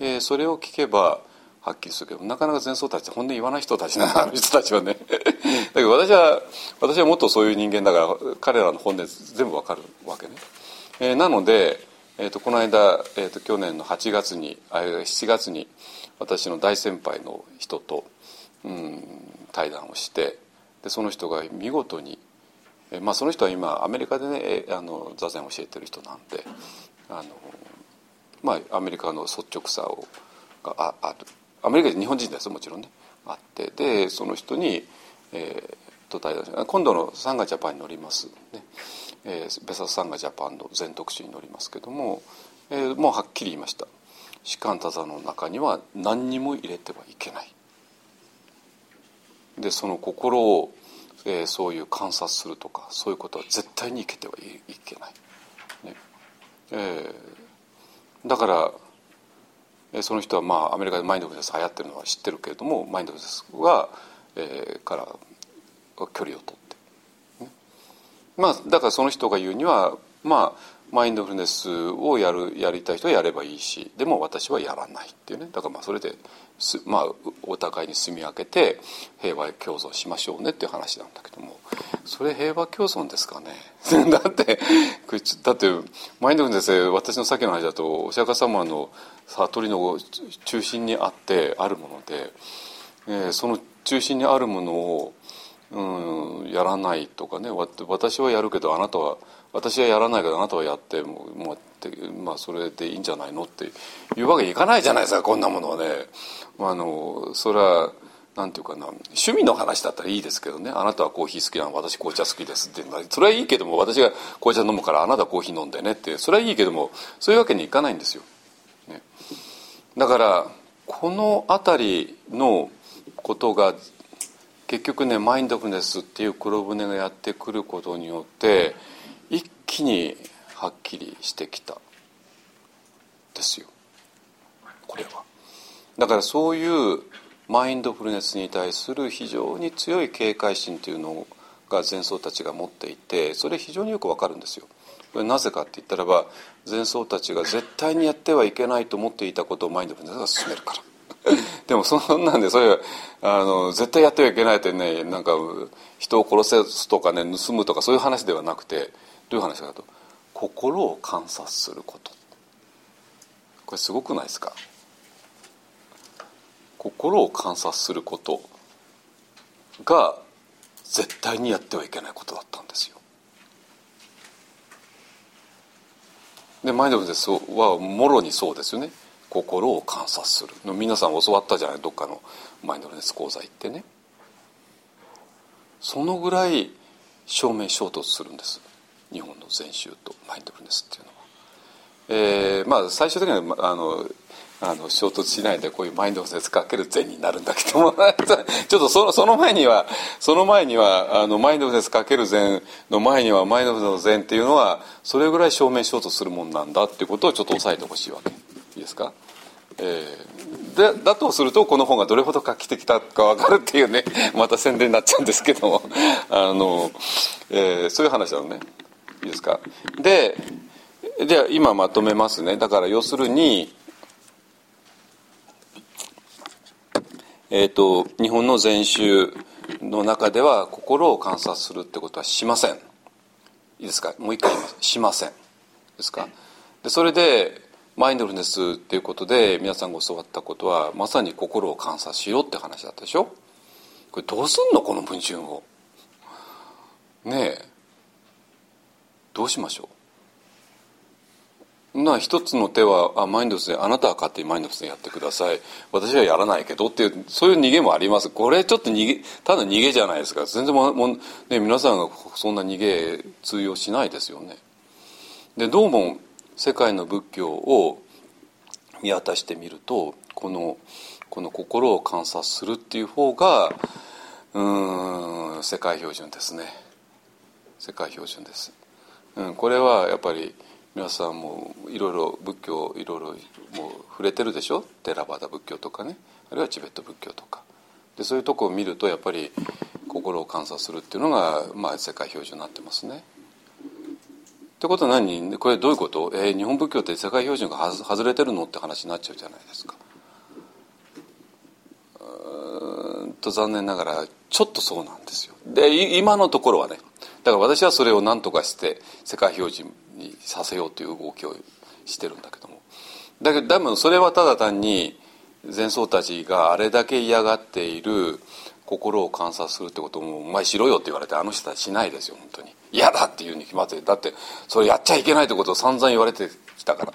えー、それを聞けばはっきりするけどなかなか前僧たち本音言わない人たちな あの人たちはね。だけど私は私はもっとそういう人間だから彼らの本音全部わかるわけね、えー、なので、えーと、この間、えーと、去年の8月にあ7月に私の大先輩の人と、うん、対談をしてでその人が見事に、えまあ、その人は今アメリカでねあの座禅を教えてる人なんであの、まあ、アメリカの率直さをがあある。アメリカで日本人ですもちろんね。あってでその人に、えー、と対談し今度のサンガジャパンに乗ります。ね、えー、ベサスサンガジャパンの全特集に乗りますけども、えー、もうはっきり言いました。士官多座の中には何にも入れてはいけない。でその心を、えー、そういう観察するとかそういうことは絶対にいけてはいけない、ね。えー、だからその人はまあアメリカでマインドフルネス流行ってるのは知ってるけれどもマインドフルネスは、えー、から距離を取って、ね、まあだからその人が言うにはまあマインドフルネスをやるやりたい人はやればいいしでも私はやらないっていうね。だからまあそれでまあ、お互いに住み分けて平和共存しましょうねっていう話なんだけども。それ平和共存ですかね？だってだってマインドフルネスで私のさっきの話だとお釈迦様の悟りの中心にあってあるもので、えー、その中心にあるものを、うん、やらないとかね。私はやるけどあなたは私はやらないけどあなたはやってもうもうまあそれでいいんじゃないのっていうわけにいかないじゃないですかこんなものはね。まあ、あのそれはなんていうかな趣味の話だったらいいですけどねあなたはコーヒー好きなの私紅茶好きですってそれはいいけども私が紅茶飲むからあなたはコーヒー飲んでねってそれはいいけどもそういうわけにいかないんですよ。ね、だからこの辺りのことが結局ねマインドフルネスっていう黒船がやってくることによって一気にはっきりしてきたですよこれは。だからそういうマインドフルネスに対する非常に強い警戒心というのが前奏たちが持っていてそれ非常によくわかるんですよ。これなぜかって言ったらば前奏たちが絶対にやってはいけないと思っていたことをマインドフルネスが進めるから。でもそんなんでそれあの絶対やってはいけないってねなんか人を殺すとかね盗むとかそういう話ではなくてどういう話かと心を観察すること。これすごくないですか？心を観察することが絶対にやってはいけないことだったんですよ。でマインドフルネスはもろにそうですよね。心を観察する。皆さん教わったじゃないどっかのマインドフルネス講座行ってね。そのぐらい正面衝突するんです。日本の禅宗とマインドフルネスっていうのは。えー、まあ最終的にはあのあの衝突しないでこういうマインドフルネスかける禅になるんだけども。ちょっとそのその前にはその前にはあのマインドフルネスかける禅の前にはマインドフルネスの禅っていうのはそれぐらい正面衝突するもんなんだっていうことをちょっと押さえてほしいわけいいですか、えー、でだとするとこの本がどれほど画期的だか分かるっていうねまた宣伝になっちゃうんですけども。あの、えー、そういう話なのね。いいですか？でじゃあ今まとめますね。だから要するにえーと、日本の禅宗の中では心を観察するってことはしません。いいですか？もう一回言います。しません。ですか？でそれでマインドフルネスっていうことで皆さんが教わったことはまさに心を観察しろって話だったでしょ？これどうすんの？この矛盾を。ねえ。どうしましょう？な一つの手はあマインドスであなたは勝手にマインドスでやってください。私はやらないけどっていうそういう逃げもあります。これちょっと逃げただ逃げじゃないですか。全然もも、ね、皆さんがそんな逃げ通用しないですよね。でどうも世界の仏教を見渡してみるとこのこの心を観察するっていう方がうん世界標準ですね。世界標準です、ん、これはやっぱり皆さんもいろいろ仏教いろいろもう触れてるでしょ？テラバダ仏教とかねあるいはチベット仏教とかでそういうとこを見るとやっぱり心を観察するっていうのが、まあ、世界標準になってますね。ってことは何？これどういうこと？えー、日本仏教って世界標準が外れてるのって話になっちゃうじゃないですか。うんと残念ながらちょっとそうなんですよ。で今のところはねだから私はそれを何とかして世界標準にさせようという動きをしてるんだけども。だけど多分それはただ単に前僧たちがあれだけ嫌がっている心を観察するってことも「お前しろよ」って言われてあの人たちしないですよ本当に。嫌だっていうに決まってだってそれやっちゃいけないってことを散々言われてきたから。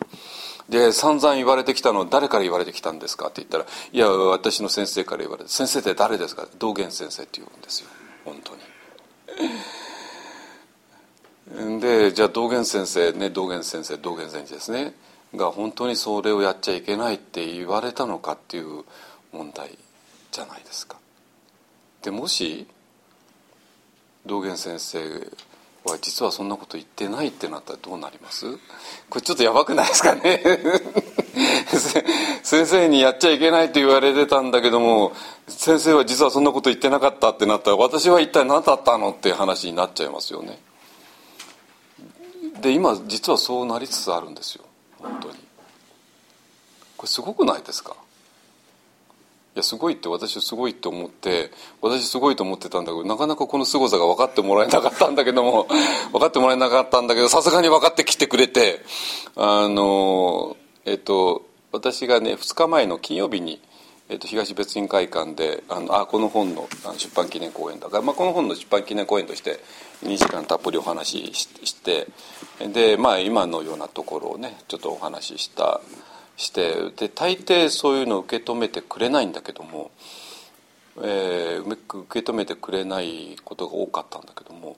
で散々言われてきたの誰から言われてきたんですかって言ったら「いや私の先生から言われて先生って誰ですか?」道元先生って言うんですよ。本当に。でじゃあ道元先生ね道元先生道元禅師ですね。が本当にそれをやっちゃいけないって言われたのかっていう問題じゃないですか。でもし道元先生は実はそんなこと言ってないってなったらどうなります？これちょっとやばくないですかね。先生にやっちゃいけないって言われてたんだけども先生は実はそんなこと言ってなかったってなったら私は一体何だったのって話になっちゃいますよね。で今実はそうなりつつあるんですよ。本当に。これすごくないですか？いやすごいって私すごいと思って私すごいと思ってたんだけどなかなかこの凄さが分かってもらえなかったんだけども 分かってもらえなかったんだけどさすがに分かってきてくれてあのえっと私がね2日前の金曜日に、えっと、東別院会館であのあこの本の出版記念講演だから、まあ、この本の出版記念講演として2時間たっぷりお話ししてでまあ今のようなところをねちょっとお話しした。してで大抵そういうのを受け止めてくれないんだけども、えー、受け止めてくれないことが多かったんだけども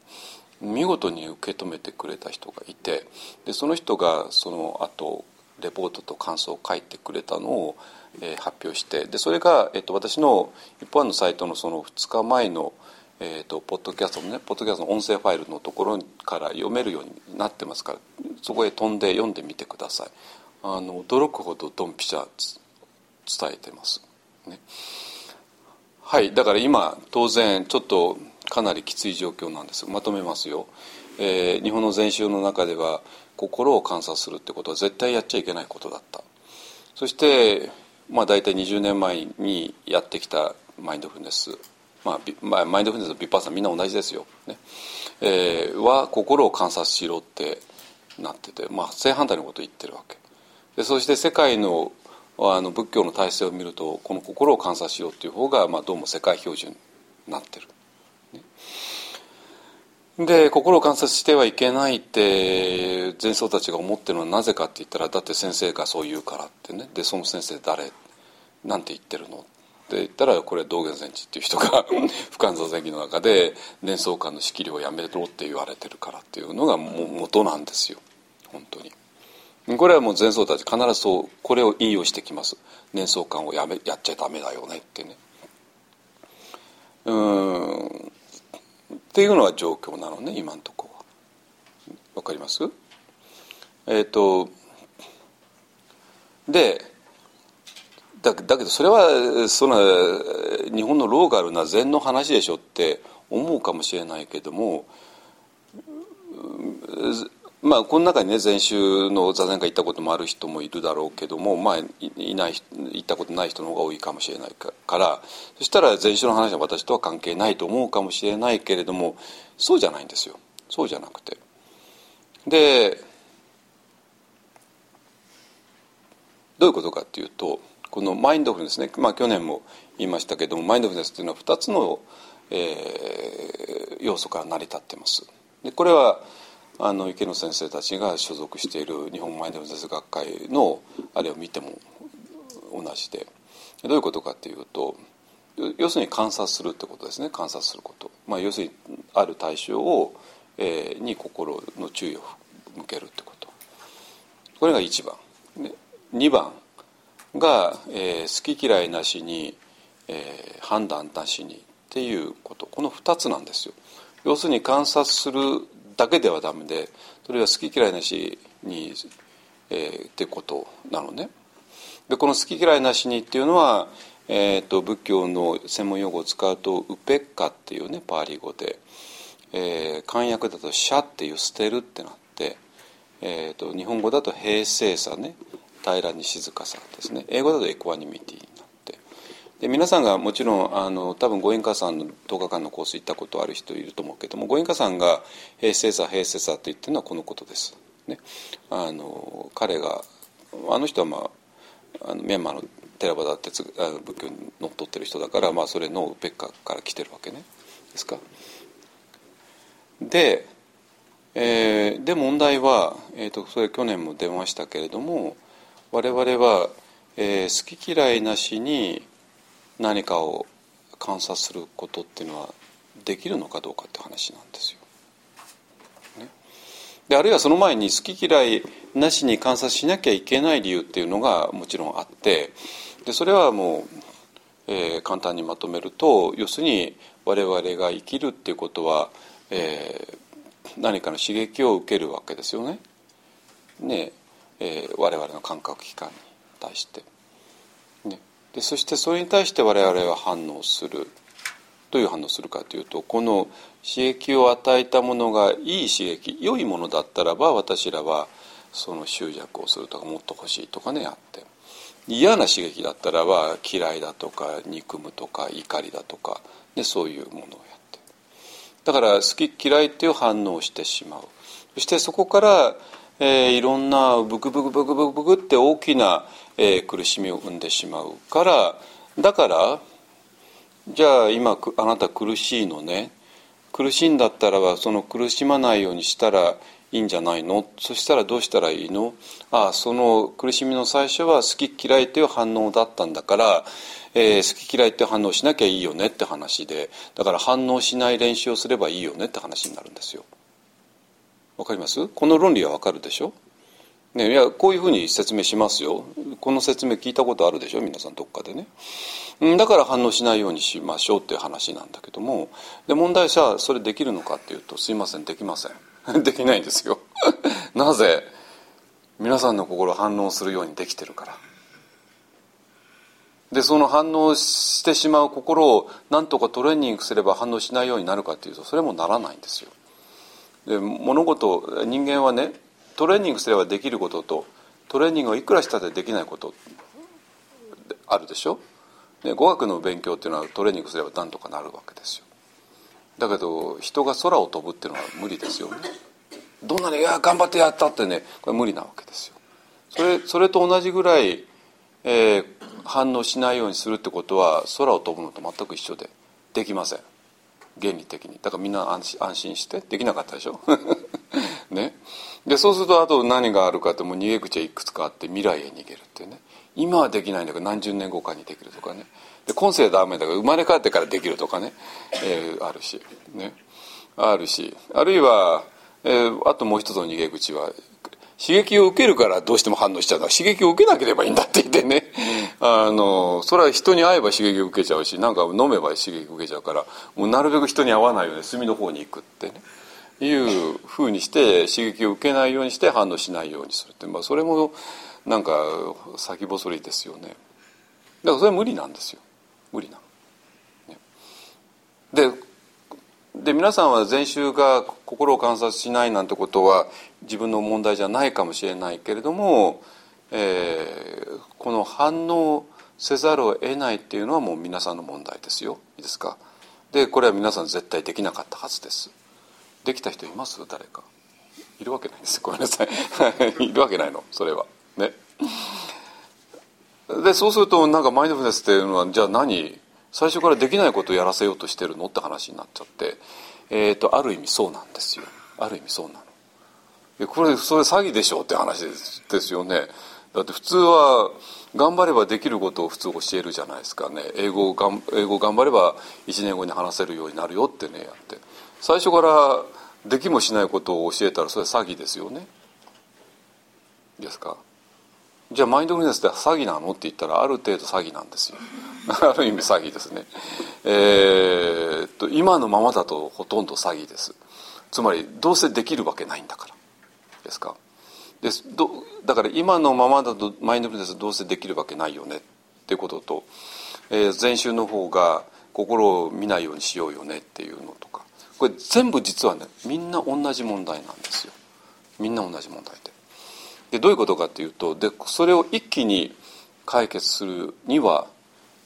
見事に受け止めてくれた人がいてでその人がその後レポートと感想を書いてくれたのを、えー、発表してでそれが、えーと、私の一般のサイトのその2日前のえーと、ポッドキャストのねポッドキャストの音声ファイルのところから読めるようになってますからそこへ飛んで読んでみてください。あの驚くほどドンピシャ伝えてます、ね、はいだから今当然ちょっとかなりきつい状況なんです。まとめますよ、えー、日本の禅宗の中では心を観察するってことは絶対やっちゃいけないことだった。そしてまあ大体20年前にやってきたマインドフルネス。まあ、マインドフルネスとビッパーさんみんな同じですよ、ね。えー、は心を観察しろってなってて、まあ、正反対のことを言ってるわけ。でそして世界のあの仏教の体制を見るとこの心を観察しようっていう方が、まあ、どうも世界標準になってる。で心を観察してはいけないって前僧たちが思ってるのはなぜかって言ったらだって先生がそう言うからってね。でその先生誰なんて言ってるのって言ったらこれ道元禅師っていう人が 不完座禅儀の中で念相観の仕切りをやめろって言われてるからっていうのがも元なんですよ本当に。これはもう前奏たち必ずそうこれを引用してきます。年相観をやめやっちゃダメだよねってね。うん。っていうのが状況なのね今のとこは。わかります？えっ、ー、とでだだけどそれはその日本のローカルな禅の話でしょって思うかもしれないけどもまあこの中にね禅宗の座禅会行ったこともある人もいるだろうけどもまあいない行ったことない人の方が多いかもしれないからそしたら禅宗の話は私とは関係ないと思うかもしれないけれどもそうじゃないんですよ。そうじゃなくて。でどういうことかっていうとこのマインドフルネスね、まあ、去年も言いましたけどもマインドフルネスっていうのは2つの、えー、要素から成り立ってます。でこれはあの池野先生たちが所属している日本マインドフルネス学会のあれを見ても同じで。どういうことかっていうと要するに観察するってことですね。観察すること、まあ、要するにある対象を、えー、に心の注意を向けるってこと。これが1番、ね、2番。が、えー、好き嫌いなしに、えー、判断なしにっていうこと。この2つなんですよ。要するに観察するだけではダメでそれは好き嫌いなしに、えー、ってことなのね。でこの好き嫌いなしにっていうのは、えーと、仏教の専門用語を使うとウペッカっていうねパーリ語で、えー、漢訳だと「シャ」っていう「捨てる」ってなって、えーと、日本語だと「平静さ」ね。平らに静かさですね英語だとエクワニミティになってで皆さんがもちろんあの多分ご縁家さんの10日間のコース行ったことある人いると思うけどもご縁家さんが平静さ平静さって言ってるのはこのことです。ね、あの彼があの人はまああのミャンマーのテラバダ仏教にのっとってる人だから、まあ、それのウペッカから来てるわけねですか。で、えー、で問題は、えーと、それ去年も出ましたけれども我々は、えー、好き嫌いなしに何かを観察することっていうのはできるのかどうかって話なんですよ。ね、であるいはその前に好き嫌いなしに観察しなきゃいけない理由っていうのがもちろんあってでそれはもう、えー、簡単にまとめると要するに我々が生きるっていうことは、えー、何かの刺激を受けるわけですよね。ねえー、我々の感覚器官に対して。ね、でそしてそれに対して我々は反応する。どういう反応するかというとこの刺激を与えたものがいい刺激良いものだったらば私らはその執着をするとかもっと欲しいとかねあって。嫌な刺激だったらば嫌いだとか憎むとか怒りだとか、ね、そういうものをやって。だから好き嫌いっていう反応をしてしまう。そしてそこから、えー、いろんなブクブクブクブクブクって大きな、えー、苦しみを生んでしまうからだからじゃあ今あなた苦しいのね。苦しいんだったらばその苦しまないようにしたらいいんじゃないの？そしたらどうしたらいいの？ああその苦しみの最初は好き嫌いという反応だったんだから、えー、好き嫌いって反応しなきゃいいよねって話でだから反応しない練習をすればいいよねって話になるんですよ。わかります？この論理はわかるでしょ？ね、いやこういうふうに説明しますよ。この説明聞いたことあるでしょ？皆さんどっかでね。だから反応しないようにしましょうっていう話なんだけども。で問題はそれできるのかっていうとすいませんできません。できないんですよ。なぜ？皆さんの心反応するようにできてるから。でその反応してしまう心を何とかトレーニングすれば反応しないようになるかというとそれもならないんですよ。で物事人間はねトレーニングすればできることとトレーニングをいくらしたってできないことあるでしょ？で語学の勉強っていうのはトレーニングすれば何とかなるわけですよ。だけど人が空を飛ぶっていうのは無理ですよ。ねどんなに「いや頑張ってやった」ってねこれ無理なわけですよ。それそれと同じぐらい、えー、反応しないようにするってことは空を飛ぶのと全く一緒でできません。原理的に。だからみんな安心してできなかったでしょ？ね。でそうするとあと何があるかってもう逃げ口はいくつかあって未来へ逃げるってね。今はできないんだけど何十年後かにできるとかね。で今世ダメだから生まれ変わってからできるとかね、えー、あるし。ね。あるし。あるいは、えー、あともう一つの逃げ口は刺激を受けるからどうしても反応しちゃうのは刺激を受けなければいいんだって言ってね。あのそれは人に会えば刺激を受けちゃうしなんか飲めば刺激を受けちゃうからもうなるべく人に会わないように隅の方に行くってね。いうふうにして刺激を受けないようにして反応しないようにするって、まあ、それもなんか先細りですよね。だからそれは無理なんですよ。無理なの。でで皆さんは禅宗が心を観察しないなんてことは自分の問題じゃないかもしれないけれども、えー、この反応せざるを得ないっていうのはもう皆さんの問題ですよ。いいですか？でこれは皆さん絶対できなかったはずです。できた人います？誰か。いるわけないです。ごめんなさい。いるわけないのそれは。ね。でそうするとなんかマインドフルネスっていうのはじゃあ何？最初からできないことをやらせようとしてるのって話になっちゃって、えーと、ある意味そうなんですよ。ある意味そうなの。これそれ詐欺でしょって話ですよね。だって普通は頑張ればできることを普通教えるじゃないですかね。英語がん英語頑張れば1年後に話せるようになるよってねやって。最初からできもしないことを教えたらそれは詐欺ですよね。ですか？じゃあマインドフルネスって詐欺なの？って言ったらある程度詐欺なんですよ。ある意味詐欺ですね。えー、っと今のままだとほとんど詐欺です。つまりどうせできるわけないんだから。ですか？です。どだから今のままだとマインドフルネスどうせできるわけないよね。っていうことと、えー、前週の方が心を見ないようにしようよね。っていうのとか。これ全部実はねみんな同じ問題なんですよ。みんな同じ問題で。でどういうことかっていうとでそれを一気に解決するには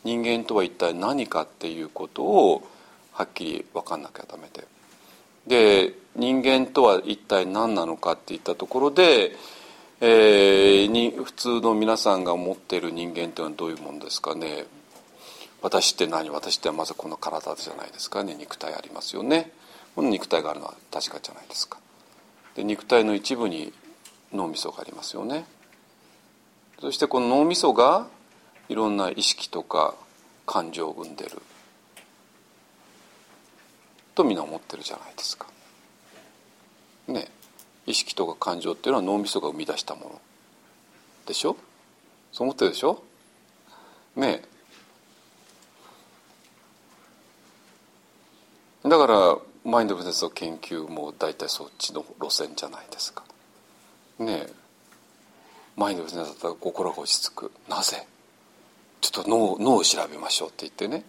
人間とは一体何かっていうことをはっきり分かんなきゃダメで。で人間とは一体何なのかっていったところで、えー、に普通の皆さんが持っている人間というのはどういうものですかね。私って何？私ってまずこの体じゃないですかね。肉体ありますよね。この肉体があるのは確かじゃないですか。で肉体の一部に脳みそがありますよね。そしてこの脳みそがいろんな意識とか感情を生んでる。とみんな思ってるじゃないですか。ね意識とか感情っていうのは脳みそが生み出したもの。でしょ？そう思ってるでしょ？ねだからマインドフルネスの研究も大体そっちの路線じゃないですか。ねえ。マインドフルネスだったら心が落ち着く。なぜ？ちょっと脳脳を調べましょうって言ってね。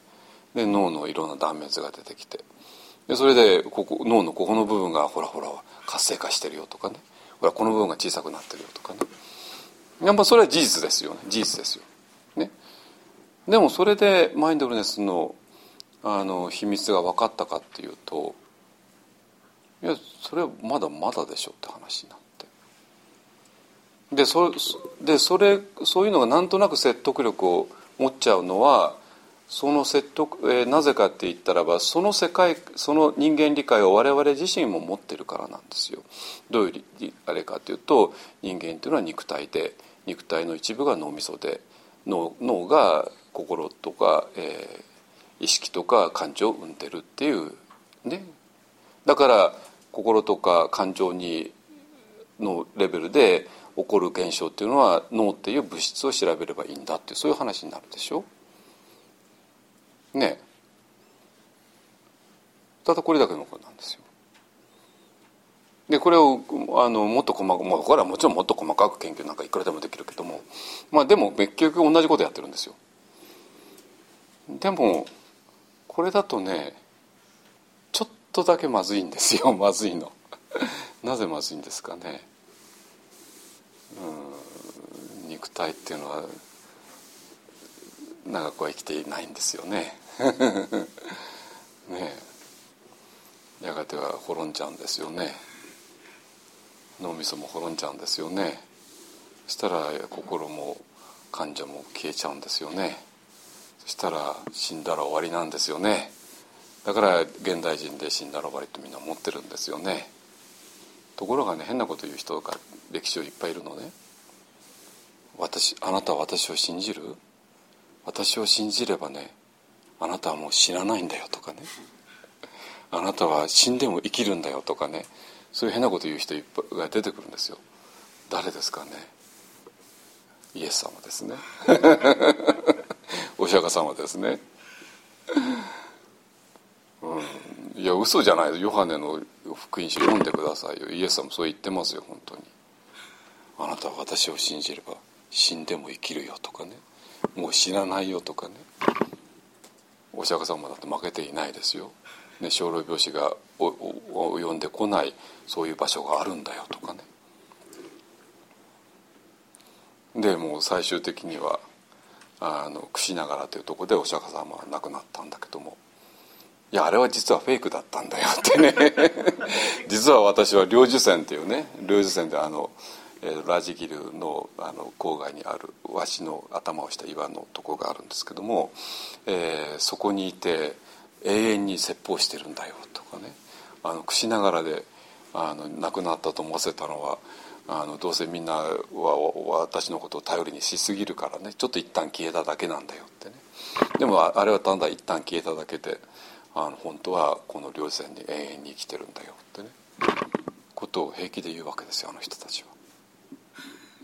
で脳のいろんな断滅が出てきて。でそれでここ脳のここの部分がほらほら活性化してるよとかねほらこの部分が小さくなってるよとかねやっぱそれは事実ですよね事実ですよ。ね、でもそれでマインドフルネスのあの秘密が分かったかっていうといやそれはまだまだでしょって話になって。でそでそれそういうのがなんとなく説得力を持っちゃうのはその説得、えー、なぜかって言ったらばその世界その人間理解を我々自身も持ってるからなんですよ。どういうあれかというと人間というのは肉体で肉体の一部が脳みそで脳脳が心とか、えー、意識とか感情を生んでるっていうねだから心とか感情にのレベルで起こる現象っていうのは脳っていう物質を調べればいいんだっていうそういう話になるでしょねただこれだけのことなんですよ。でこれをあのもっと細かく、まあ、これはもちろんもっと細かく研究なんかいくらでもできるけどもまあでも結局同じことやってるんですよ。でもこれだとねちょっとだけまずいんですよ まずいの。なぜまずいんですかね。うん肉体っていうのは長くは生きていないんですよね。ねやがては滅んじゃうんですよね。脳みそも滅んじゃうんですよね。そしたら心も感情も消えちゃうんですよね。そしたら死んだら終わりなんですよね。だから現代人で死んだら終わりってみんな思ってるんですよね。ところがね変なこと言う人が歴史をいっぱいいるのね。私あなたは私を信じる？私を信じればねあなたはもう死なないんだよとかね。あなたは死んでも生きるんだよとかね。そういう変なこと言う人いっぱいが出てくるんですよ。誰ですかね。イエス様ですね。お釈迦様ですね。うん、いや嘘じゃないヨハネの福音書読んでくださいよ。イエス様そう言ってますよ本当に。あなたは私を信じれば死んでも生きるよとかね。もう死なないよとかね。お釈迦様だって負けていないですよ、ね、生老病死が及んでこないそういう場所があるんだよとかね。でもう最終的にはあの櫛ながらというところでお釈迦様は亡くなったんだけども。いやあれは実はフェイクだったんだよってね。実は私は領受線っていうね領受線であの、ラジギルのあの郊外にあるわしの頭をした岩のとこがあるんですけども、えー、そこにいて永遠に説法してるんだよとかね。あの串ながらであの亡くなったと思わせたのはあのどうせみんなは私のことを頼りにしすぎるからね。ちょっと一旦消えただけなんだよってね。でもあれはただ一旦消えただけであの本当はこの稜線に永遠に生きてるんだよってね。ことを平気で言うわけですよあの人たちは。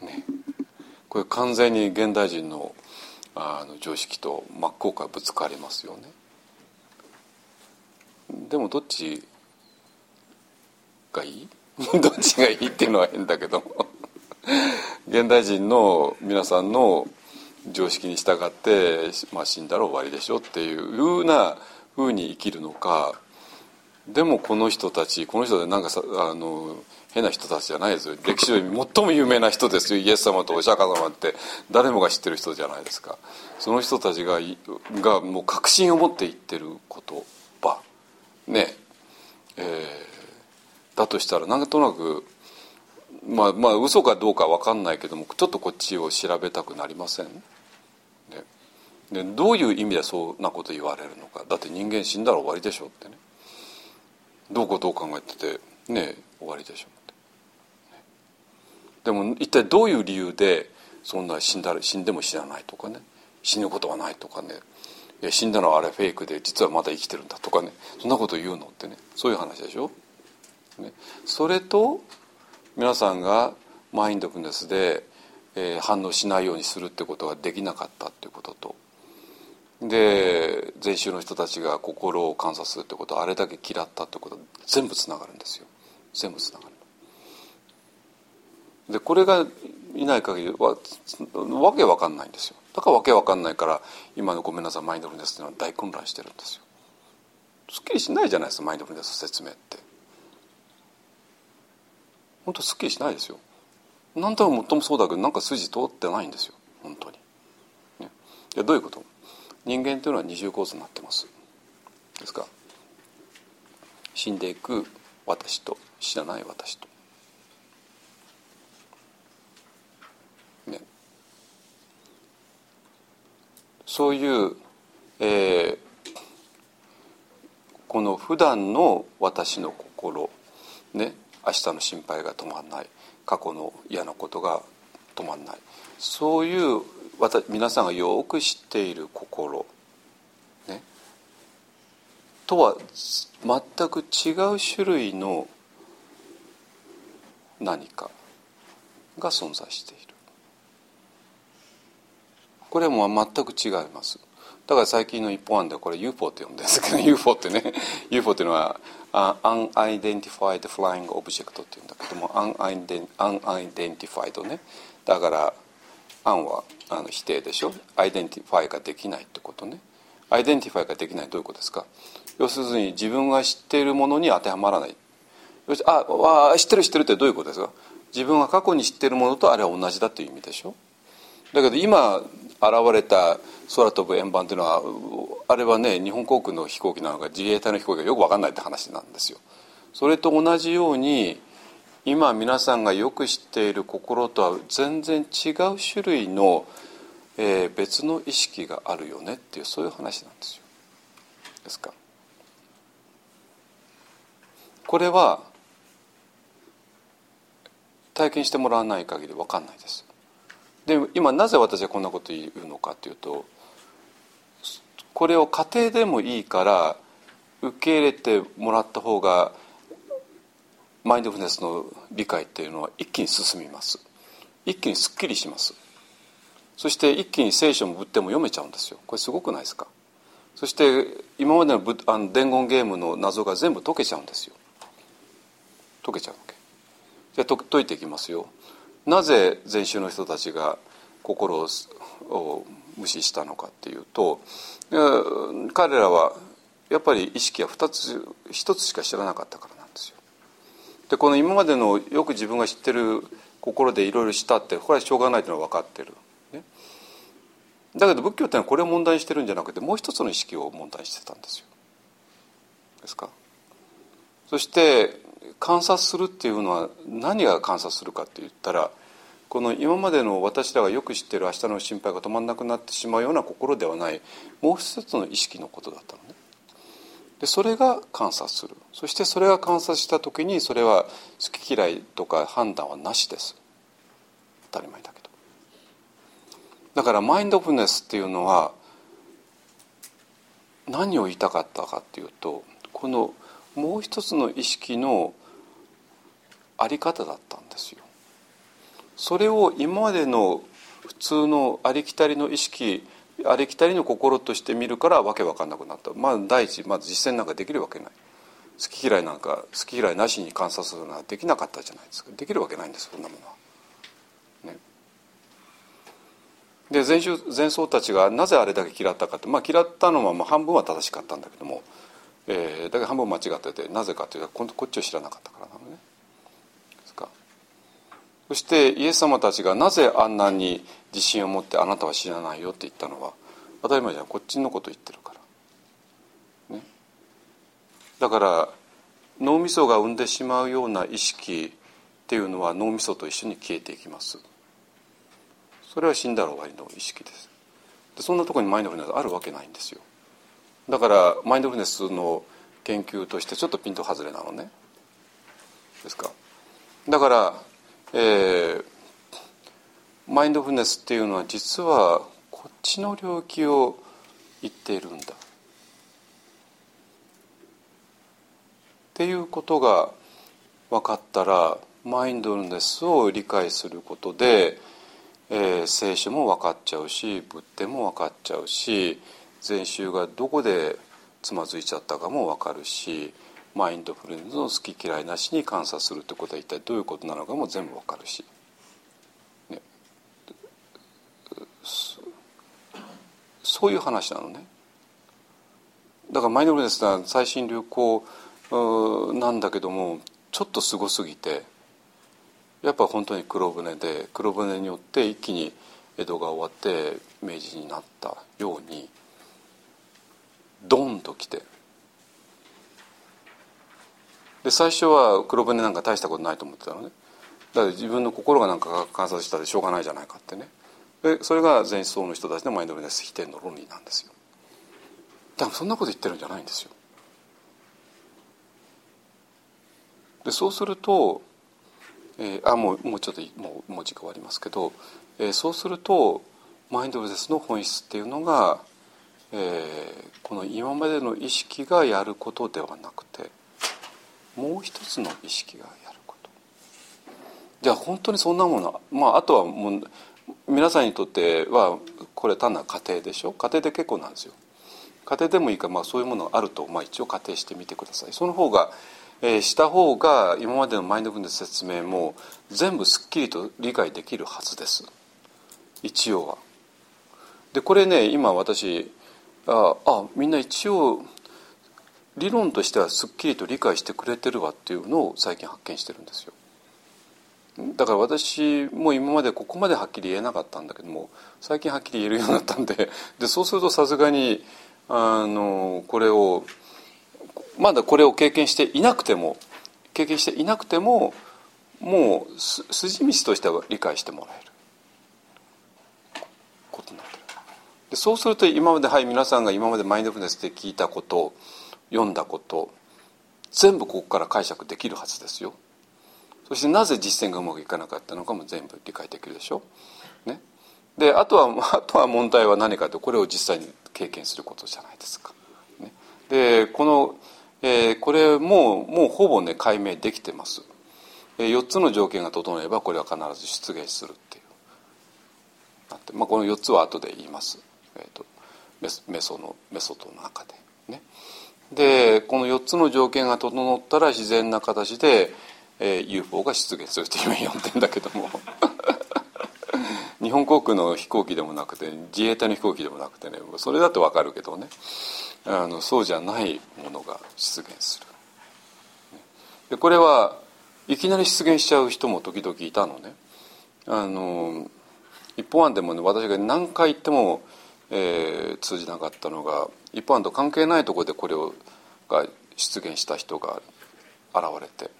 ね、これ完全に現代人のあの常識と真っ向からぶつかりますよね。でもどっちがいい？どっちがいいっていうのは変だけど現代人の皆さんの常識に従って、まあ、死んだら終わりでしょっていうふうなふうに生きるのか。でもこの人たちこの人でなんかさあの変な人たちじゃないですよ。歴史上最も有名な人ですよ。イエス様とお釈迦様って。誰もが知ってる人じゃないですか。その人たちががもう確信を持って言ってる言葉。ね。えー、だとしたらなんとなくまあまあ嘘かどうか分かんないけどもちょっとこっちを調べたくなりません、ね、でどういう意味でそんなこと言われるのか。だって人間死んだら終わりでしょってね。どうこうどう考えててね終わりでしょ。でも一体どういう理由でそんな死んだ死んでも死なないとかね。死ぬことはないとかね。いや死んだのはあれフェイクで実はまだ生きてるんだとかね。そんなこと言うのってね。そういう話でしょ。ね、それと皆さんがマインドフルネスで、えー、反応しないようにするってことができなかったっていうことと。で禅宗の人たちが心を観察するってことはあれだけ嫌ったってこと全部つながるんですよ。全部つながる。でこれがいない限りはわけわかんないんですよ。だからわけわかんないから今のごめんなさいマインドフルネスっていうのは大混乱してるんですよ。すっきりしないじゃないですかマインドフルネス説明って。本当すっきりしないですよ。何とも最もそうだけどなんか筋通ってないんですよ。本当に、ね、でどういうこと？人間というのは二重構造になってます。ですか死んでいく私と死なない私と。そういう、えー、この普段の私の心ね明日の心配が止まらない過去の嫌なことが止まらないそういう皆さんがよく知っている心、ね、とは全く違う種類の何かが存在している。これも全く違います。だから最近の日本ではこれ UFO って呼んでるんですけど UFO ってね UFO っていうのは Unidentified Flying Object っていうんだけども Unidentified ね。だから「Un はあの否定でしょ？ identify ができないってことね。 identify ができないどういうことですか？要するに自分が知っているものに当てはまらない。ああ知ってる知ってるってどういうことですか？自分が過去に知っているものとあれは同じだという意味でしょ？だけど今れた空飛ぶ円盤というのはあれはね日本航空の飛行機なのか自衛隊の飛行機がよく分かんないって話なんですよ。それと同じように今皆さんがよく知っている心とは全然違う種類の、えー、別の意識があるよねっていうそういう話なんですよ。ですか？これは体験してもらわない限り分かんないです。で今なぜ私はこんなこと言うのかというとこれを家庭でもいいから受け入れてもらった方がマインドフルネスの理解っていうのは一気に進みます。一気にすっきりします。そして一気に聖書も仏典も読めちゃうんですよ。これすごくないですか？そして今までのあの伝言ゲームの謎が全部解けちゃうんですよ。解けちゃうわけ。じゃあ解いていきますよ。なぜ禅宗の人たちが心を無視したのかっていうと彼らはやっぱり意識は2つ1つしか知らなかったからなんですよ。でこの今までのよく自分が知ってる心でいろいろしたってこれはしょうがないというのは分かってる。ね、だけど仏教ってのはこれを問題にしてるんじゃなくてもう一つの意識を問題にしてたんですよ。ですか？そして観察するっていうのは何が観察するかって言ったらこの今までの私らがよく知ってる明日の心配が止まらなくなってしまうような心ではない。もう一つの意識のことだったのね。でそれが観察する。そしてそれが観察した時にそれは好き嫌いとか判断はなしです。当たり前だけど。だからマインドフルネスっていうのは何を言いたかったかっていうとこのもう一つの意識のあり方だったんですよ。それを今までの普通のありきたりの意識ありきたりの心として見るからわけわかんなくなった。まあ第一まず実践なんかできるわけない。好き嫌いなんか好き嫌いなしに観察するのはできなかったじゃないですか。できるわけないんですそんなものは。ね、で禅宗禅僧たちがなぜあれだけ嫌ったかってまあ嫌ったのはまあ半分は正しかったんだけども、えー、だけど半分間違っててなぜかというとこっちを知らなかったからなのね。そしてイエス様たちがなぜあんなに自信を持ってあなたは知らないよって言ったのは当たり前じゃん。こっちのこと言ってるから、ね、だから脳みそが生んでしまうような意識っていうのは脳みそと一緒に消えていきます。それは死んだら終わりの意識です。でそんなところにマインドフルネスあるわけないんですよ。だからマインドフルネスの研究としてちょっとピント外れなのね。ですか。だからえー、マインドフルネスっていうのは実はこっちの領域を言っているんだ。っていうことが分かったらマインドフルネスを理解することで、えー、聖書も分かっちゃうし仏典も分かっちゃうし禅宗がどこでつまずいちゃったかも分かるしマインドフルネスの好き嫌いなしに観察するってことは一体どういうことなのかも全部わかるし、ね、そういう話なのね。だからマインドフルネスは最新流行なんだけどもちょっとすごすぎてやっぱ本当に黒船で黒船によって一気に江戸が終わって明治になったようにドンと来て。で最初は黒船なんか大したことないと思ってたのね。だから自分の心がなんか観察したでしょうがないじゃないかってね。でそれが前思の人たちのマインドフルネス否定の論理なんですよ。だからそんなこと言ってるんじゃないんですよ。でそうすると、えー、あもうもうちょっともうもう時間終わりますけど、えー、そうするとマインドフルネスの本質っていうのが、えー、この今までの意識がやることではなくてもう一つの意識がやること。じゃあ本当にそんなものまああとはもう皆さんにとってはこれ単なる家庭でしょ？家庭で結構なんですよ。家庭でもいいか、まあ、そういうものがあると、まあ、一応仮定してみてください。その方が、えー、した方が今までのマインドフルネス説明も全部すっきりと理解できるはずです。一応は。でこれね今私ああみんな一応理論としてはすっきりと理解してくれてるわっていうのを最近発見してるんですよ。だから私も今までここまではっきり言えなかったんだけども最近はっきり言えるようになったんででそうするとさすがにあのこれをまだこれを経験していなくても経験していなくてももう筋道としては理解してもらえることになる。でそうすると今まではい皆さんが今までマインドフルネスで聞いたこと読んだこと全部ここから解釈できるはずですよ。そしてなぜ実践がうまくいかなかったのかも全部理解できるでしょ、ね、であとは あとは問題は何かとこれを実際に経験することじゃないですか、ね、でこの、えー、これもうもうほぼね解明できてます、えー、4つの条件が整えばこれは必ず出現するっていう。まあ、この4つは後で言います、えーと、とメソのメソッドの中でね。でこの4つの条件が整ったら自然な形で、えー、UFO が出現するという意味呼んでんだけども。日本航空の飛行機でもなくて自衛隊の飛行機でもなくてね。それだと分かるけどね。あのそうじゃないものが出現する。でこれはいきなり出現しちゃう人も時々いたのね。あの一方案でもね私が何回言ってもえー、通じなかったのが一般と関係ないところでこれをが出現した人が現れて。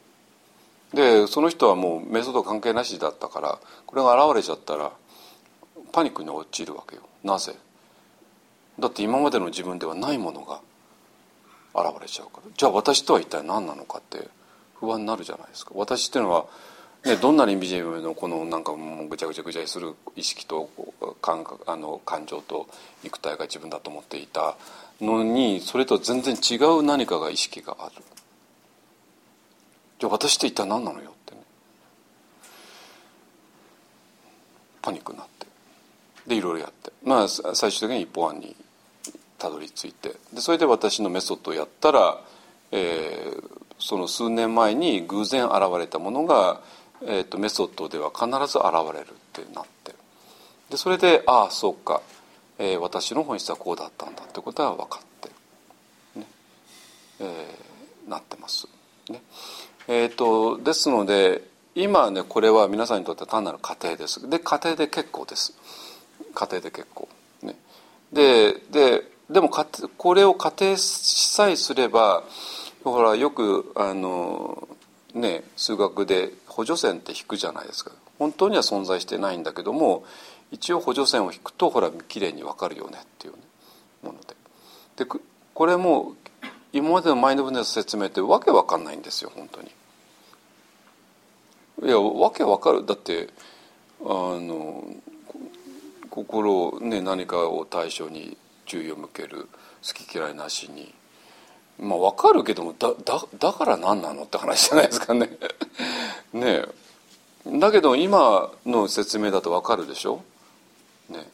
でその人はもうメソッド関係なしだったからこれが現れちゃったらパニックに陥るわけよ。なぜ？だって今までの自分ではないものが現れちゃうから。じゃあ私とは一体何なのかって不安になるじゃないですか。私っていうのは、ね、どんなにビジネスのこのなんかもうぐちゃぐちゃぐちゃする意識と感あの感情と肉体が自分だと思っていたのにそれと全然違う何かが意識がある。じゃあ私って一体何なのよってね。パニックになって。でいろいろやって。まあ最終的に一本案にたどり着いて。でそれで私のメソッドをやったら、えー、その数年前に偶然現れたものが、えーと、メソッドでは必ず現れるってなって。でそれでああそうか、えー、私の本質はこうだったんだってことは分かって、ね。えー、なってます。ね。えーと、とですので今ねこれは皆さんにとって単なる過程です。で過程で結構です。家庭で結構。ね。でででもこれを仮定さえすればほらよくあのね数学で補助線って引くじゃないですか。本当には存在してないんだけども一応補助線を引くとほらきれいに分かるよねっていう、ね、もので。でこれも今までのマインドフルネス説明ってわけわかんないんですよ本当に。いやわけわかる。だってあの心ね何かを対象に注意を向ける。好き嫌いなしに。まあ分かるけどもだだだから何なのって話じゃないですかね。ねえ。だけど今の説明だと分かるでしょ？ね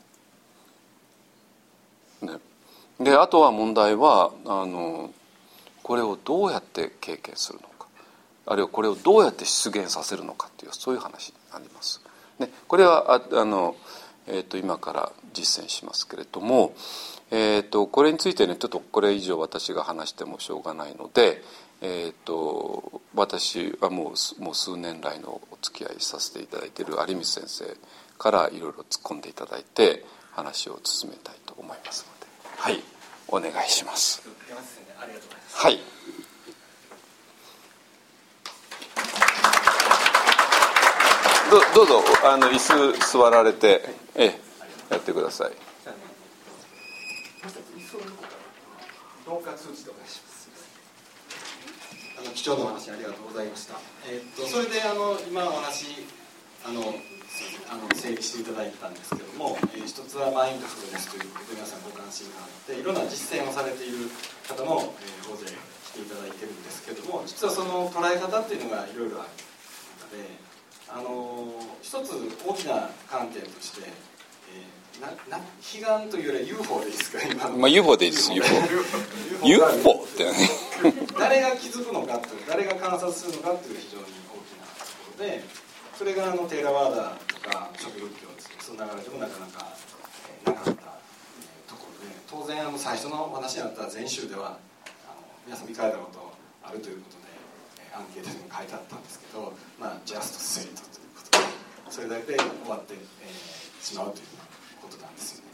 ねであとは問題はあのこれをどうやって経験するのか。あるいはこれをどうやって出現させるのかっていうそういう話になります。ね、これはああのえーと、今から実践しますけれども、えーと、これについてねちょっとこれ以上私が話してもしょうがないので、えーと、私はもうもう数年来のお付き合いさせていただいている有光先生からいろいろ突っ込んでいただいて話を進めたいと思いますのではいお願いします。はいどどうぞあの椅子座られて、ええ、やってください。あの貴重なお話ありがとうございました。えー、っとそれであの今お話あのあの整理していただいたんですけども、えー、一つはマインドフルネスということで皆さんご関心があっていろんな実践をされている方も、えー、大勢来ていただいてるんですけども実はその捉え方っていうのがいろいろある中で。あの一つ大きな観点として、えー、なな悲願というよりは UFO でいいですか今まあ UFO でいいです。UFO UFO ってね。誰が気づくのかという誰が観察するのかという非常に大きなところでそれがあのテーラワーダとか食仏教その流れでもなかなか、えー、なかった、えー、ところで当然あの最初の話にあった全集ではあの皆さん見かれたことあるということでアンケートにも書いてあったんですけど、まあ、ジャストスイートということでそれだけで終わって、えー、しまうということなんですよね。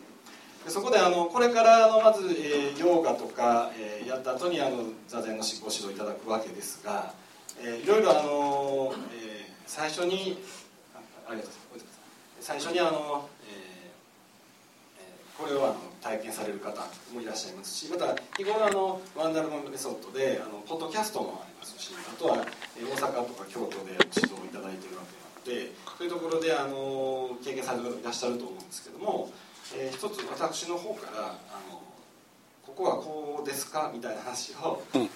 でそこであのこれからのまず、えー、ヨガとか、えー、やった後にあの座禅のご指導いただくわけですが、えー、いろいろあの、えー、最初にあありがとうございます。最初にあの、えー、これをあの体験される方もいらっしゃいますしまた日頃あのワンダルのメソッドであのポッドキャストもありますしあとは大阪とか京都で指導いただいているわけなのでそういうところであの経験されていらっしゃると思うんですけども、えー、一つ私の方からあのここはこうですか？みたいな話を、うん、え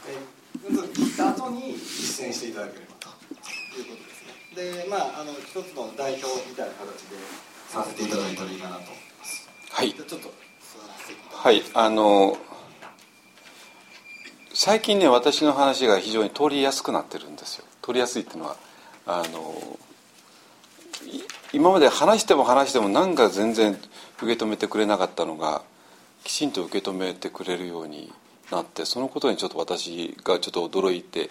ー、聞いた後に実践していただければと。いうことですね。でまああの一つの代表みたいな形でさせていただいたらいいかなと思います。はい。ちょっとはいあの最近ね私の話が非常に通りやすくなってるんですよ。通りやすいっていうのはあの今まで話しても話しても何か全然受け止めてくれなかったのがきちんと受け止めてくれるようになってそのことにちょっと私がちょっと驚いて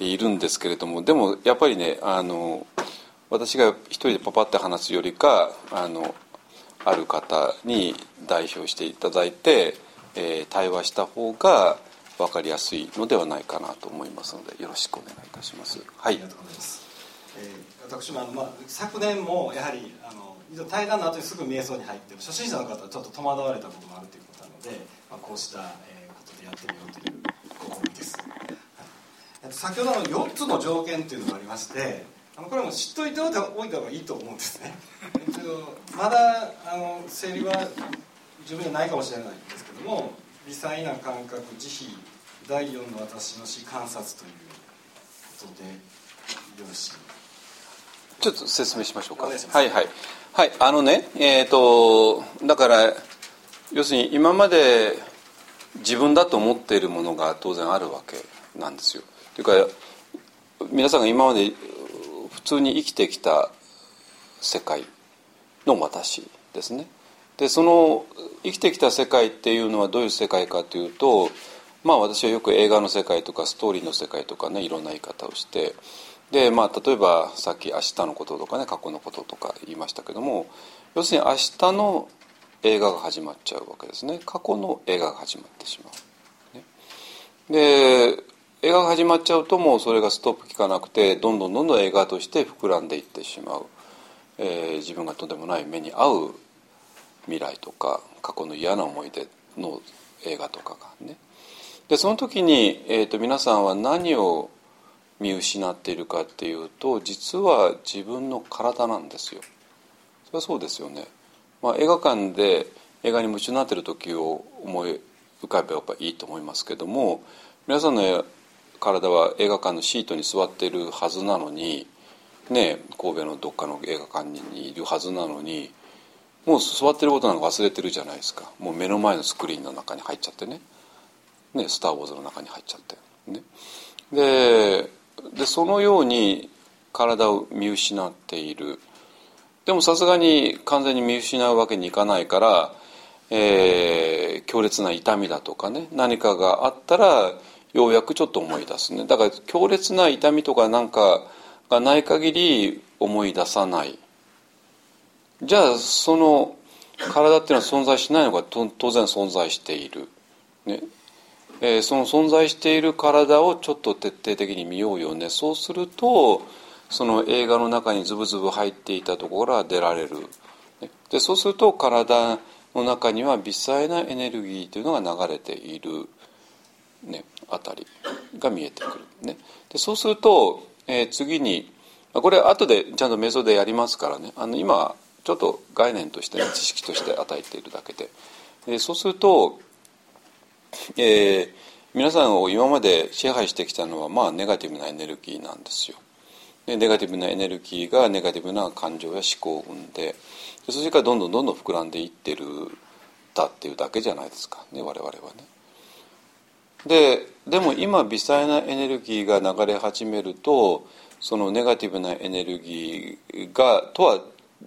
いるんですけれどもでもやっぱりねあの私が一人でパパって話すよりかあのある方に代表していただいて、えー、対話した方が分かりやすいのではないかなと思いますのでよろしくお願いいたします。はい、ありがとうございます。えー、私もあの、まあ、昨年もやはりあの対談の後にすぐ瞑想に入って初心者の方はちょっと戸惑われたこともあるということなので、まあ、こうした、えー、ことでやってみようという試みです、はい、先ほどの4つの条件というのがありましてあのこれも知っといておいた方がいいと思うんですね。まだあの整理は十分じゃないかもしれないんですけども微細な感覚慈悲第4の私の死観察ということでよろしいちょっと説明しましょうか。はいはい。はいあのねえっ、ー、とだから要するに今まで自分だと思っているものが当然あるわけなんですよ。というか皆さんが今まで普通に生きてきた世界の私ですね。でその生きてきた世界っていうのはどういう世界かというとまあ私はよく映画の世界とかストーリーの世界とかねいろんな言い方をしてでまあ例えばさっき明日のこととかね過去のこととか言いましたけども要するに明日の映画が始まっちゃうわけですね。過去の映画が始まってしまう。ね、で映画が始まっちゃうともうそれがストップ効かなくてどんどんどんどん映画として膨らんでいってしまう、えー、自分がとんでもない目に遭う未来とか過去の嫌な思い出の映画とかがね。でその時に、えーと皆さんは何を見失っているかっていうと実は自分の体なんですよ。それはそうですよね、まあ、映画館で映画に夢中になってる時を思い浮かべばいいと思いますけども皆さんの体は映画館のシートに座っているはずなのにね神戸のどっかの映画館にいるはずなのにもう座ってることなんか忘れてるじゃないですか。もう目の前のスクリーンの中に入っちゃってね「ねスター・ウォーズ」の中に入っちゃって。ね。ででそのように体を見失っている。でもさすがに完全に見失うわけにいかないから、えー、強烈な痛みだとかね何かがあったらようやくちょっと思い出すね。だから強烈な痛みとかなんかがない限り思い出さない。じゃあその体っていうのは存在しないのか当然存在している、ね、えー、その存在している体をちょっと徹底的に見ようよね。そうするとその映画の中にズブズブ入っていたところから出られる。でそうすると体の中には微細なエネルギーというのが流れている、ね、あたりが見えてくる、ね、でそうすると、えー、次にこれ後でちゃんと瞑想でやりますからね。あの今ちょっと概念として、ね、知識として与えているだけで。でそうするとえー、皆さんを今まで支配してきたのはまあネガティブなエネルギーなんですよ。でネガティブなエネルギーがネガティブな感情や思考を生んでそれからどんどんどんどん膨らんでいってるだっていうだけじゃないですかね我々はね。ででも今微細なエネルギーが流れ始めるとそのネガティブなエネルギーがとは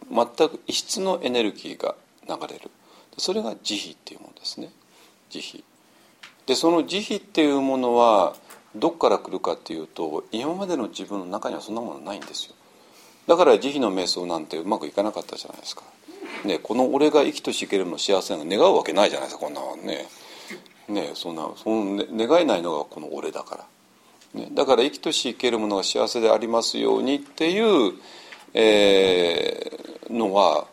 全く異質のエネルギーが流れるそれが慈悲っていうものですね慈悲でその慈悲っていうものはどこから来るかっていうと今までの自分の中にはそんなものないんですよ。だから慈悲の瞑想なんてうまくいかなかったじゃないですか、ね、この俺が生きとし生けるの幸せなの願うわけないじゃないですかこんなのね。ねそんなその、願えないのがこの俺だから、ね、だから生きとし生けるものが幸せでありますようにっていう、えー、のは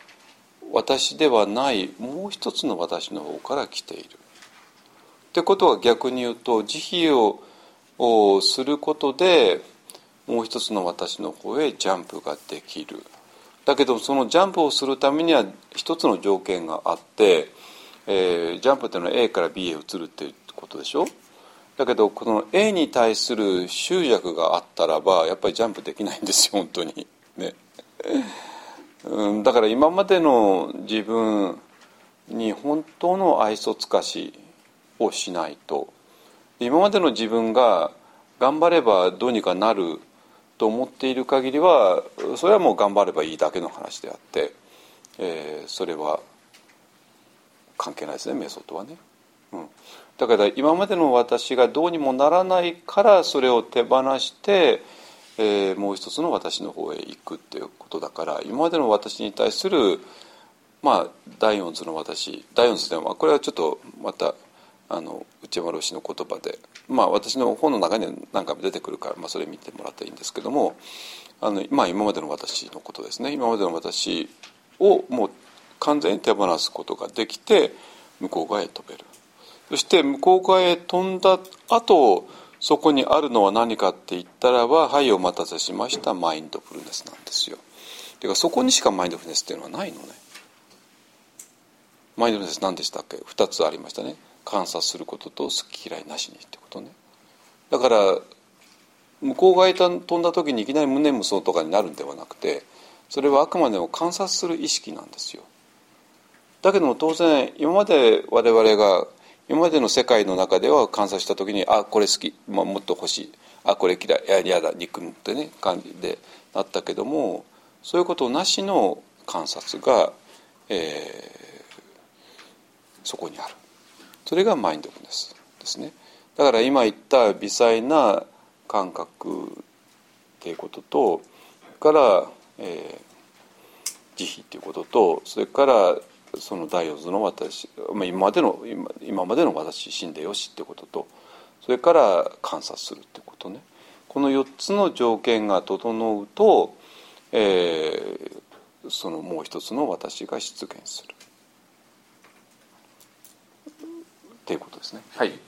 私ではないもう一つの私の方から来ている。ってことは逆に言うと慈悲をすることでもう一つの私の方へジャンプができる。だけどそのジャンプをするためには一つの条件があって、えー、ジャンプっていうのは A から B へ移るっていうことでしょ？だけどこの A に対する執着があったらばやっぱりジャンプできないんですよ本当に。ね、うん、だから今までの自分に本当の愛想つかしをしないと今までの自分が頑張ればどうにかなると思っている限りはそれはもう頑張ればいいだけの話であって、えー、それは関係ないですね瞑想とはね。うん、だから今までの私がどうにもならないからそれを手放して、えー、もう一つの私の方へ行くっていうことだから今までの私に対するまあ第四図の私第四図ではこれはちょっとまたあの内山老師の言葉で。まあ私の本の中には何回も出てくるから、まあ、それ見てもらったらいいんですけどもあの、まあ、今までの私のことですね。今までの私をもう完全に手放すことができて向こう側へ飛べる。そして向こう側へ飛んだ後そこにあるのは何かって言ったらば「はいお待たせしました。マインドフルネス」なんですよ。てかそこにしかマインドフルネスっていうのはないのね。マインドフルネス何でしたっけ？2つありましたね。観察することと好き嫌いなしにってことね。だから向こう側へ飛んだ時にいきなり胸無双とかになるんではなくてそれはあくまでも観察する意識なんですよ。だけども当然今まで我々が今までの世界の中では観察した時にあこれ好き、まあ、もっと欲しいあこれ嫌い嫌だ憎むってね感じでなったけどもそういうことなしの観察が、えー、そこにある。それがマインドフルネスですね。だから今言った微細な感覚っていうこととから、えー、慈悲っていうこととそれからその第四図の私、まあ、今までの今今までの私死んでよしってこととそれから観察するってことね。この4つの条件が整うと、えー、そのもう一つの私が出現する。っていうことですね。はい、はい、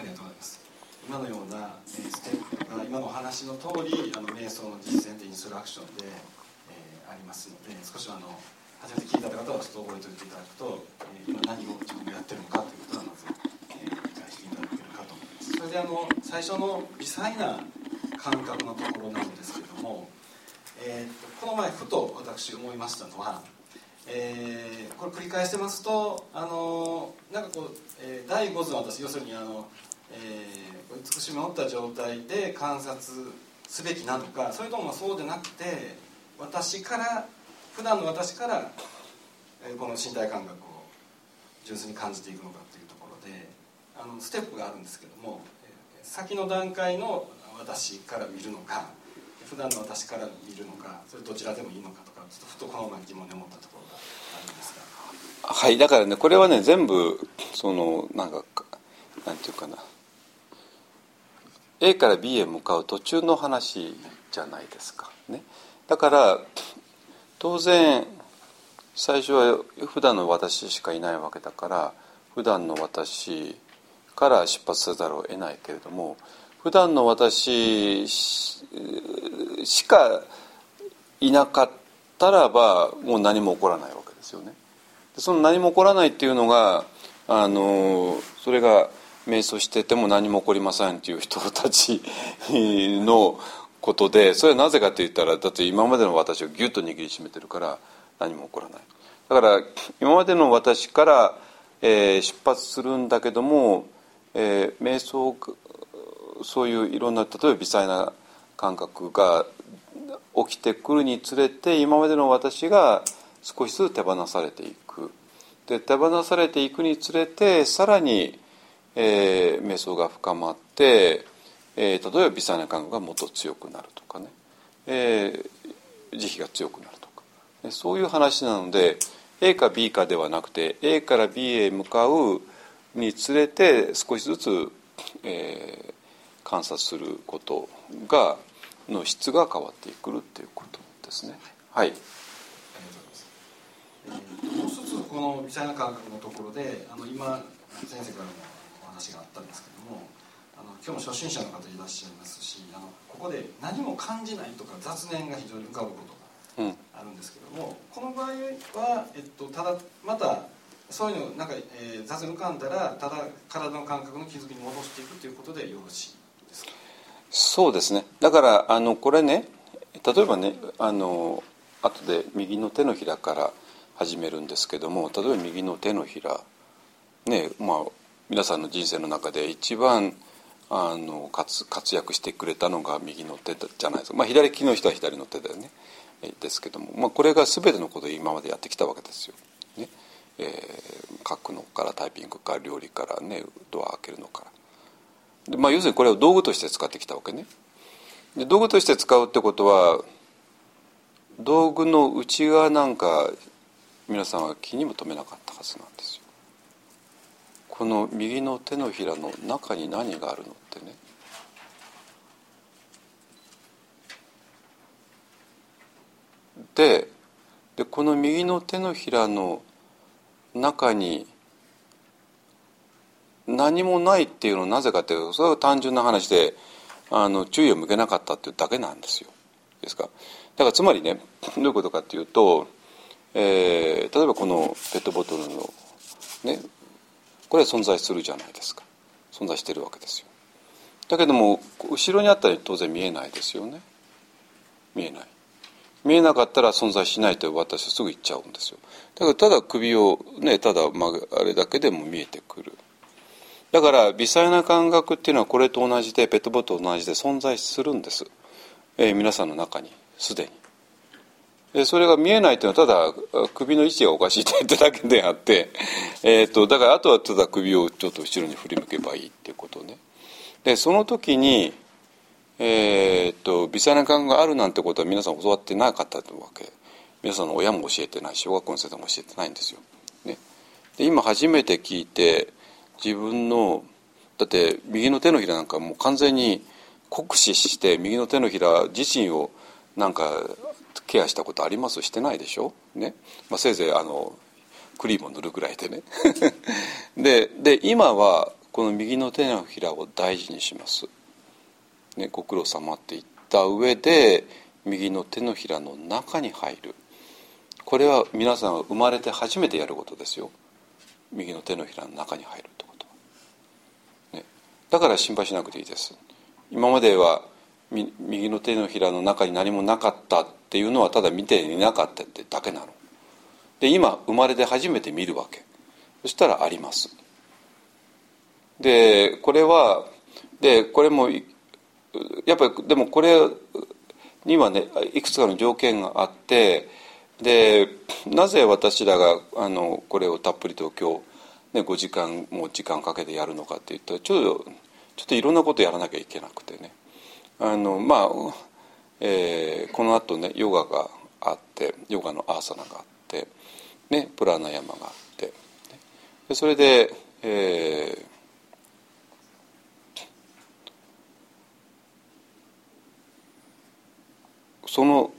ありがとうございます。今のような、えー、ステップが今のお話の通りあの瞑想の実践でインストラクションで、えー、ありますので少しあの初めて聞いた方はちょっと覚えておいていただくと、えー、今何を自分がやってるのかということはまず、えー、理解していただけるかと思います。それであの最初の微細な感覚のところなんですけれども、えー、この前ふと私思いましたのは、えー、これ繰り返してますとあのなんかこう、えー、第五図の私要するにあの、えー、美しみを持った状態で観察すべきなのかそれともそうでなくて私から普段の私から、えこの身体感覚を純粋に感じていくのかというところであのステップがあるんですけども、え先の段階の私から見るのか普段の私から見るのかそれどちらでもいいのかとかちょっとふとこの前疑問に思ったところはいだからねこれはね全部そのなんかなんていうかな。A から B へ向かう途中の話じゃないですか。ね。だから当然最初は普段の私しかいないわけだから普段の私から出発せざるを得ないけれども普段の私しかいなかったらばもう何も起こらないわけですよね。その何も起こらないっていうのがあのそれが瞑想してても何も起こりませんっていう人たち のことでそれはなぜかと言ったらだって今までの私をギュッと握りしめてるから何も起こらない。だから今までの私から、えー、出発するんだけども、えー、瞑想そういういろんな例えば微細な感覚が起きてくるにつれて今までの私が少しずつ手放されていくで手放されていくにつれてさらに、えー、瞑想が深まってえー、例えば微細な感覚がもっと強くなるとかね、えー、慈悲が強くなるとかそういう話なので A か B かではなくて A から B へ向かうにつれて少しずつ、えー、観察することがの質が変わってくるっていうことですね。はい。もう一つこの微細な感覚のところであの今先生からもお話があったんですけども今日も初心者の方いらっしゃいますしあのここで何も感じないとか雑念が非常に浮かぶことがあるんですけども、うん、この場合は、えっと、ただまたそういうのなんか、えー、雑念浮かんだらただ体の感覚の気づきに戻していくということでよろしいですか？そうですね。だからあのこれね例えばねあの後で右の手のひらから始めるんですけども例えば右の手のひらねまあ皆さんの人生の中で一番あの活活躍してくれたのが右の手じゃないですか、まあ、左利きの人は左の手だよねですけども、まあ、これが全てのことを今までやってきたわけですよ。ねえー、書くのからタイピングから料理からねドア開けるのからで、まあ、要するにこれを道具として使ってきたわけね。で道具として使うってことは道具の内側なんか皆さんは気にも留めなかったはずなんですよ。この右の手のひらの中に何があるのってねででこの右の手のひらの中に何もないっていうのはなぜかっていうとそれは単純な話であの注意を向けなかったっていうだけなんですよ。ですか？だからつまりねどういうことかっていうと、えー、例えばこのペットボトルのねこれは存在するじゃないですか。存在してるわけですよ。だけども後ろにあったら当然見えないですよね。見えない。見えなかったら存在しないと私はすぐ言っちゃうんですよ。だからただ首をねただ、まあ、あれだけでも見えてくる。だから微細な感覚っていうのはこれと同じでペットボトルと同じで存在するんです、えー、皆さんの中にすでに。でそれが見えないというのはただ首の位置がおかしいってだけであって、えーと、だからあとはただ首をちょっと後ろに振り向けばいいっていうことね。でその時にえー、っと微細な感覚があるなんてことは皆さん教わってなかったわけ。皆さんの親も教えてないし小学校の先生も教えてないんですよ。ね、で今初めて聞いて自分のだって右の手のひらなんかもう完全に酷使して右の手のひら自身をなんかケアしたことあります？してないでしょ、ね。まあ、せいぜいあのクリームを塗るぐらいでね。でで今はこの右の手のひらを大事にします、ね、ご苦労様って言った上で右の手のひらの中に入る。これは皆さんが生まれて初めてやることですよ。右の手のひらの中に入るってこと、ね、だから心配しなくていいです。今までは右の手のひらの中に何もなかったっていうのはただ見ていなかったってだけなの。で今生まれて初めて見るわけ。そしたらあります。でこれはでこれもやっぱりでもこれにはねいくつかの条件があってでなぜ私らがあのこれをたっぷりと今日、ね、5時間も時間かけてやるのかっていうとちょっとちょっといろんなことやらなきゃいけなくてね。あのまあ、えー、このあとねヨガがあってヨガのアーサナがあって、ね、プラナヤマがあってでそれで、えー、その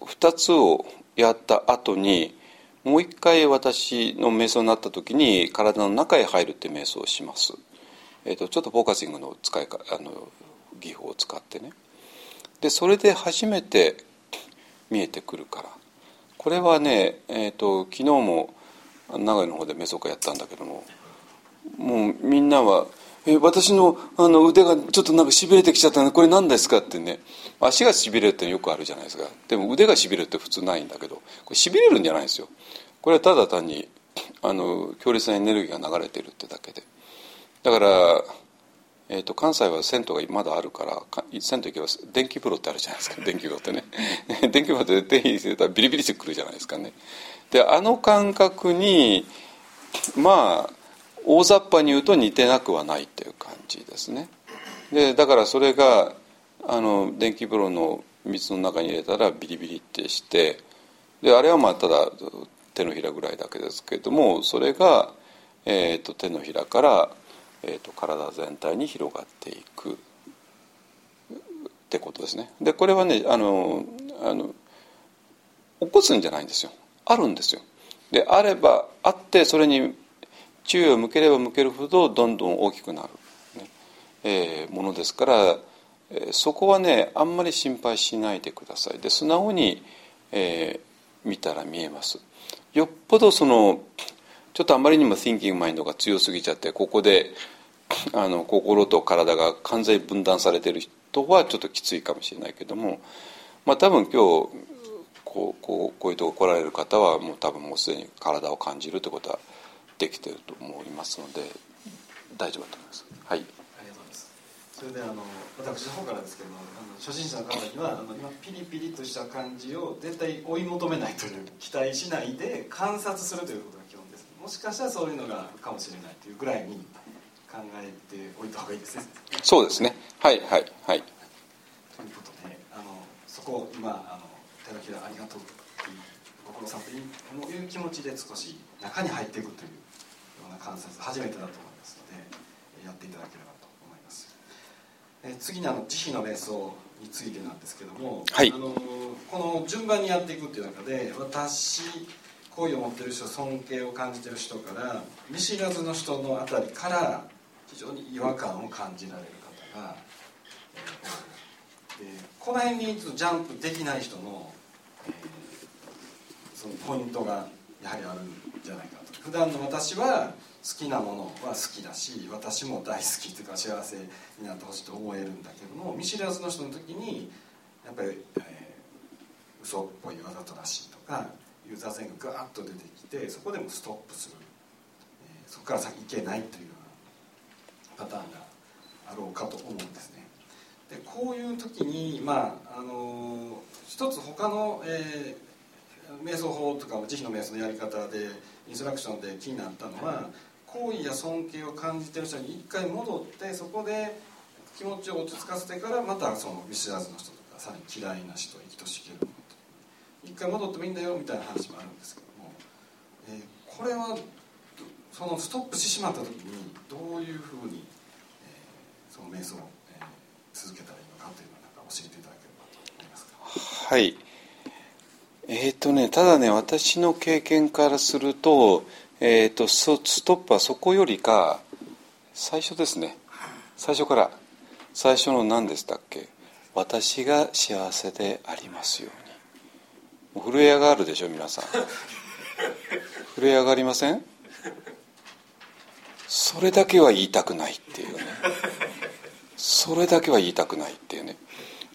2つをやった後にもう一回私の瞑想になった時に体の中へ入るって瞑想をします。えーと、ちょっとフォーカシングの使いかあの技法を使ってね。でそれで初めて見えてくるから。これはね、えーと、昨日も長井の方でメソカやったんだけどももうみんなは「え私のあの腕がちょっとなんかしびれてきちゃったのこれ何ですか?」ってね足がしびれるってよくあるじゃないですか。でも腕がしびれるって普通ないんだけどこれしびれるんじゃないんですよ。これはただ単にあの強烈なエネルギーが流れてるってだけで。だから、えーと、関西は銭湯がまだあるから銭湯行けば電気風呂ってあるじゃないですか。電気風呂ってね。電気風呂って手に入れたらビリビリしてくるじゃないですかね。であの感覚にまあ大雑把に言うと似てなくはないっていう感じですね。でだからそれがあの電気風呂の水の中に入れたらビリビリってしてであれはまあただ手のひらぐらいだけですけれどもそれが、えーと手のひらからえーと、体全体に広がっていくってことですね。でこれはねあのあの起こすんじゃないんですよあるんですよ。であればあってそれに注意を向ければ向けるほどどんどん大きくなる、ねえー、ものですから、えー、そこはねあんまり心配しないでください。で素直に、えー、見たら見えます。よっぽどそのちょっとあまりにも thinking マインドが強すぎちゃってここで あの心と体が完全分断されてる人はちょっときついかもしれないけども、まあ、多分今日こうこうこういうとこ来られる方はもう多分もうすでに体を感じるってことはできてると思いますので大丈夫だと思います。はい、ありがとうございますそれであの私の方からですけどもあの初心者の方にはあの今ピリピリとした感じを絶対追い求めないという期待しないで観察するということがもしかしたらそういうのがあるかもしれないというぐらいに考えておいた方がいいですね。そうですね。はいはいはい。ということであのそこを今あの手のひらありがとうご苦労さんという気持ちで少し中に入っていくというようんな観察初めてだと思いますのでやっていただければと思います。え次にあの慈悲の瞑想についてなんですけども、はい、あのこの順番にやっていくっていう中で私好意を持ってる人尊敬を感じてる人から見知らずの人のあたりから非常に違和感を感じられる方が、でこの辺にちょっとジャンプできない人の,、そのポイントがやはりあるんじゃないかと。普段の私は好きなものは好きだし私も大好きというか幸せになってほしいと思えるんだけども見知らずの人の時にやっぱり、えー、嘘っぽいわざとらしいとかいう座禅がガーッと出てきてそこでもストップする、えー、そこから先行けないというようなパターンがあろうかと思うんですね。でこういう時にまああのー、一つ他の、えー、瞑想法とか慈悲の瞑想のやり方でインストラクションで気になったのは好意や尊敬を感じてる人に一回戻ってそこで気持ちを落ち着かせてからまたその見知らずの人とかさらに嫌いな人生きとしける一回戻ってもいいんだよみたいな話もあるんですけども、えー、これはそのストップしてしまった時にどういうふうに、えー、その瞑想を、えー、続けたらいいのかというのをなんか教えていただければと思いますか？はい。えーとね、ただね私の経験からすると,、えーと、ストップはそこよりか最初ですね。最初から。最初の何でしたっけ？私が幸せでありますよ震え上がるでしょ皆さん。震え上がりません？それだけは言いたくないっていうね。それだけは言いたくないっていうね。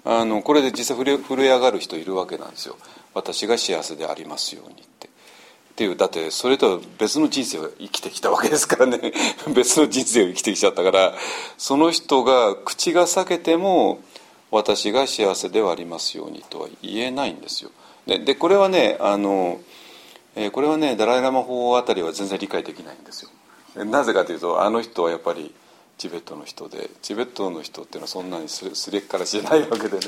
あのこれで実際震え上がる人いるわけなんですよ。私が幸せでありますようにって。っていうだってそれとは別の人生を生きてきたわけですからね。別の人生を生きてきちゃったから。その人が口が裂けても私が幸せではありますようにとは言えないんですよ。ででこれはねあの、えー、これはねダライ・ラマ法あたりは全然理解できないんですよ。なぜかというとあの人はやっぱりチベットの人でチベットの人っていうのはそんなにすれっからしないわけでね。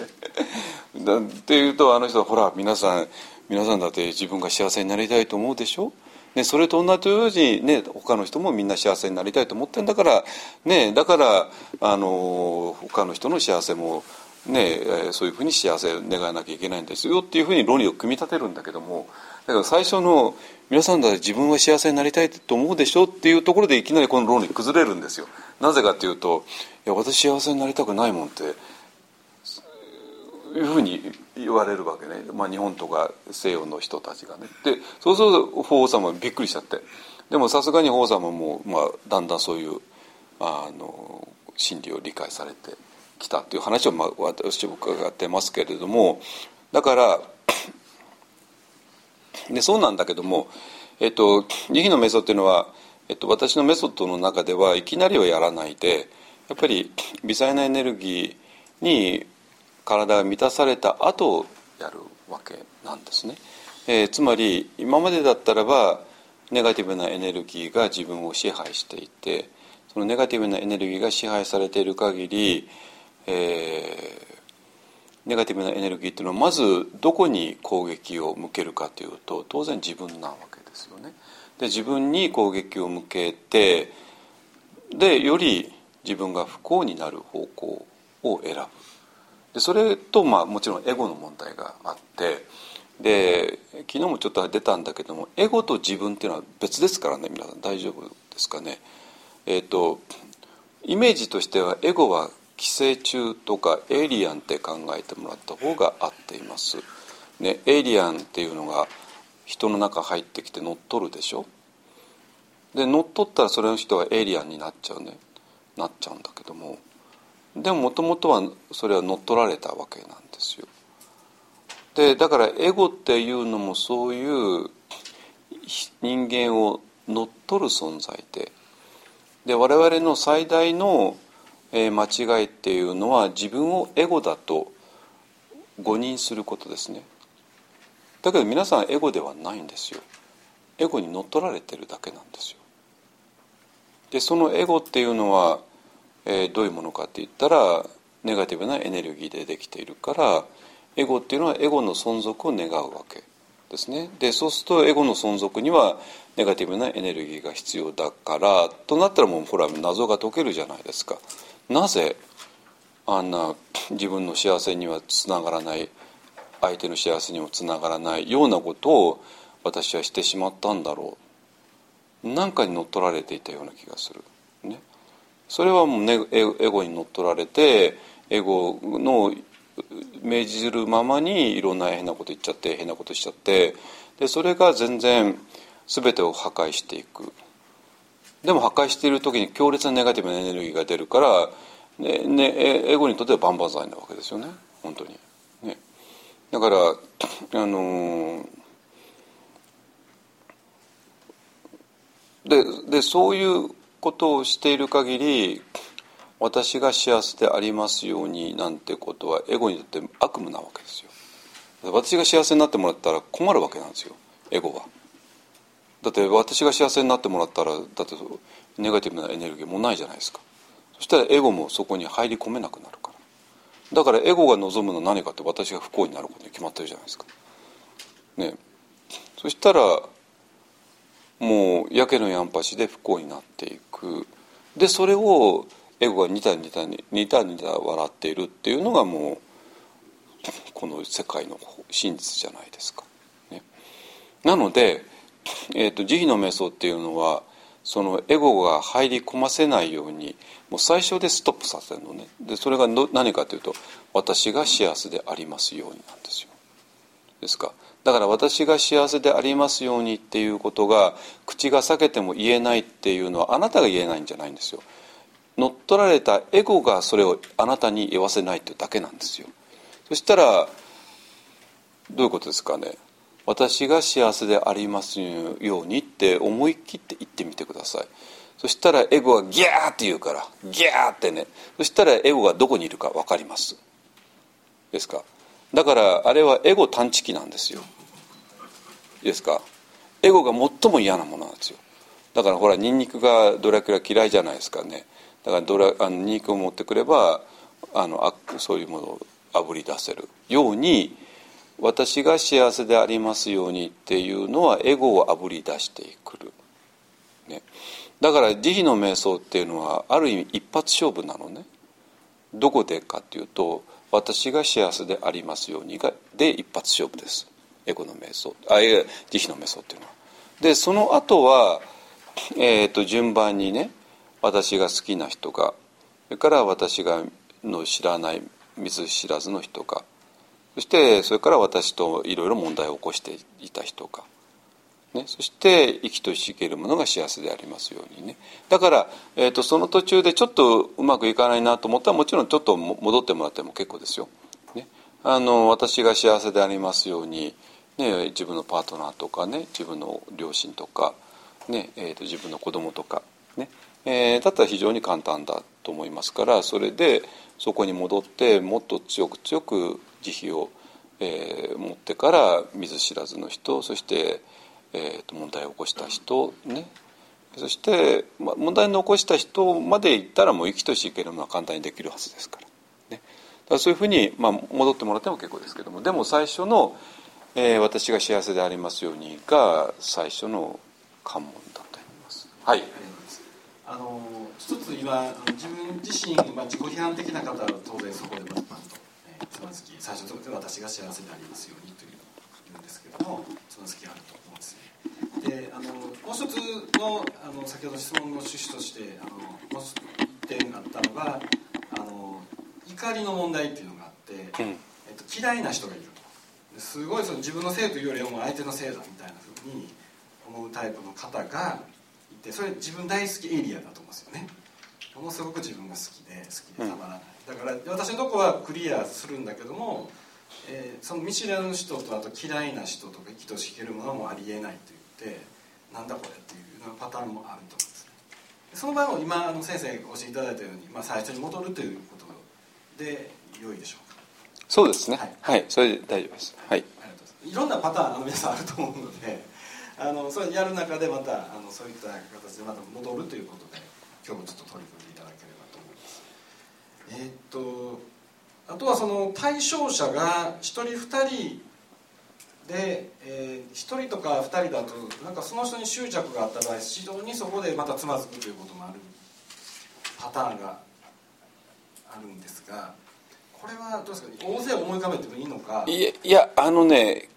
っていうとあの人はほら皆さん皆さんだって自分が幸せになりたいと思うでしょ？ね、それと同じように、ね、他の人もみんな幸せになりたいと思ってんだから、ね、だからあの他の人の幸せもね、そういうふうに幸せを願わなきゃいけないんですよっていうふうに論理を組み立てるんだけどもだから最初の皆さんだって自分は幸せになりたいと思うでしょっていうところでいきなりこの論理崩れるんですよ。なぜかというといや私幸せになりたくないもんっていうふうに言われるわけね、まあ、日本とか西洋の人たちがね。でそうすると法皇様びっくりしちゃって。でもさすがに法皇様も、まあ、だんだんそういうあの真理を理解されて。きたという話を、まあ、私は伺ってますけれどもだから でそうなんだけども、えっと、慈悲のメソっていうのは、えっと、私のメソッドの中ではいきなりはやらないでやっぱり微細なエネルギーに体が満たされた後やるわけなんですね。えー、つまり今までだったらばネガティブなエネルギーが自分を支配していてそのネガティブなエネルギーが支配されている限りえー、ネガティブなエネルギーっていうのはまずどこに攻撃を向けるかというと当然自分なわけですよね。で自分に攻撃を向けてでより自分が不幸になる方向を選ぶでそれと、まあ、もちろんエゴの問題があってで昨日もちょっと出たんだけどもエゴと自分っていうのは別ですからね皆さん大丈夫ですかね。えっ、ー、とイメージとしてはエゴは寄生虫とかエイリアンって考えてもらった方が合っています。ね、エイリアンっていうのが人の中入ってきて乗っ取るでしょ？で乗っ取ったらそれの人はエイリアンになっちゃうねなっちゃうんだけどもでももともとはそれは乗っ取られたわけなんですよ。でだからエゴっていうのもそういう人間を乗っ取る存在でで我々の最大のえ間違いっていうのは自分をエゴだと誤認することですね。だけど皆さんエゴではないんですよ。エゴに乗っ取られてるだけなんですよ。でそのエゴっていうのは、えー、どういうものかって言ったらネガティブなエネルギーでできているからエゴっていうのはエゴの存続を願うわけですね。でそうするとエゴの存続にはネガティブなエネルギーが必要だからとなったらもうほら謎が解けるじゃないですか。なぜあんな自分の幸せにはつながらない相手の幸せにもつながらないようなことを私はしてしまったんだろう。何かに乗っ取られていたような気がする、ね、それはもう、ね、エゴに乗っ取られてエゴの命じるままにいろんな変なこと言っちゃって変なことしちゃってでそれが全然全てを破壊していく。でも破壊している時に強烈なネガティブなエネルギーが出るから、ねね、エゴにとっては万々歳なわけですよね。本当に。ね、だからあのー、ででそういうことをしている限り私が幸せでありますようになんてことはエゴにとって悪夢なわけですよ。私が幸せになってもらったら困るわけなんですよ。エゴは。だって私が幸せになってもらったらだってネガティブなエネルギーもないじゃないですか。そしたらエゴもそこに入り込めなくなるから。だからエゴが望むのは何かって私が不幸になることに決まってるじゃないですか。ねそしたらもうやけのやんぱしで不幸になっていく。でそれをエゴがニタニタニタニタ笑っているっていうのがもうこの世界の真実じゃないですか。ね、なので、えーと、慈悲の瞑想っていうのはそのエゴが入り込ませないようにもう最初でストップさせるのねでそれが何かというと私が幸せでありますようになんですよ。ですか？だから私が幸せでありますようにっていうことが口が裂けても言えないっていうのはあなたが言えないんじゃないんですよ。乗っ取られたエゴがそれをあなたに言わせないというだけなんですよそしたらどういうことですかね？私が幸せでありますようにって思い切って言ってみてください。そしたらエゴがギャーって言うからギャーってね。そしたらエゴがどこにいるか分かります。ですか？だからあれはエゴ探知機なんですよ。ですか？エゴが最も嫌なものなんですよ。だからほらニンニクがドラキュラ嫌いじゃないですかね。だからドラあの肉を持ってくればあのあそういうものをあぶり出せるように私が幸せでありますようにっていうのはエゴをあぶり出してくる、ね、だから慈悲の瞑想っていうのはある意味一発勝負なのね。どこでかっていうと私が幸せでありますようにがで一発勝負です。エゴの瞑想。あいや慈悲の瞑想っていうのは。でその後はえーと順番にね私が好きな人かそれから私がの知らない見ず知らずの人かそしてそれから私といろいろ問題を起こしていた人か、ね、そして生きとし生けるものが幸せでありますようにね。だから、えーと、その途中でちょっとうまくいかないなと思ったらもちろんちょっと戻ってもらっても結構ですよ。ね、あの私が幸せでありますように、ね、自分のパートナーとかね自分の両親とか、ねえーと自分の子供とかね。えー、だったら非常に簡単だと思いますからそれでそこに戻ってもっと強く強く慈悲を、えー、持ってから見ず知らずの人そして、えー、と問題を起こした人ねそして、ま、問題の起こした人までいったらもう生きとし生けるのは簡単にできるはずですから。ね、だからそういうふうに、まあ、戻ってもらっても結構ですけどもでも最初の、えー「私が幸せでありますように」が最初の関門だと思います。はいあの一つ今自分自身、まあ、自己批判的な方は当然そこでバンバンと、えー、つまずき最初のところで私が幸せでありますようにという言うんですけどもつまずきがあると思うんですね。であのもう一つのあの先ほど質問の趣旨としてあのもう一点あったのがあの怒りの問題っていうのがあって、うん、えっと、嫌いな人がいると。すごいその自分のせいというよりはもう相手のせいだみたいなふうに思うタイプの方がてそれ自分大好きエリアだと思うんですよね。ものすごく自分が好きで好きでたまらない、だから私のとこはクリアするんだけども、えー、その見知らぬ人とあと嫌いな人とか生きとしけるものもありえないと言ってなんだこれっていうパターンもあると思うんですね。その場合も今あの先生がお教えいただいたように、まあ、最初に戻るということで良いでしょうか。そうですね。はい、はい、それで大丈夫です。はい。いろんなパターンあの皆さんあると思うのであのそれやる中でまたあのそういった形でまた戻るということで今日もちょっと取り組んでいただければと思いますえー、っとあとはその対象者が1人2人で、えー、1人とか2人だとなんかその人に執着があった場合指導にそこでまたつまずくということもあるパターンがあるんですがこれはどうですか？大勢思い浮かべてもいいのか？いやいやあのね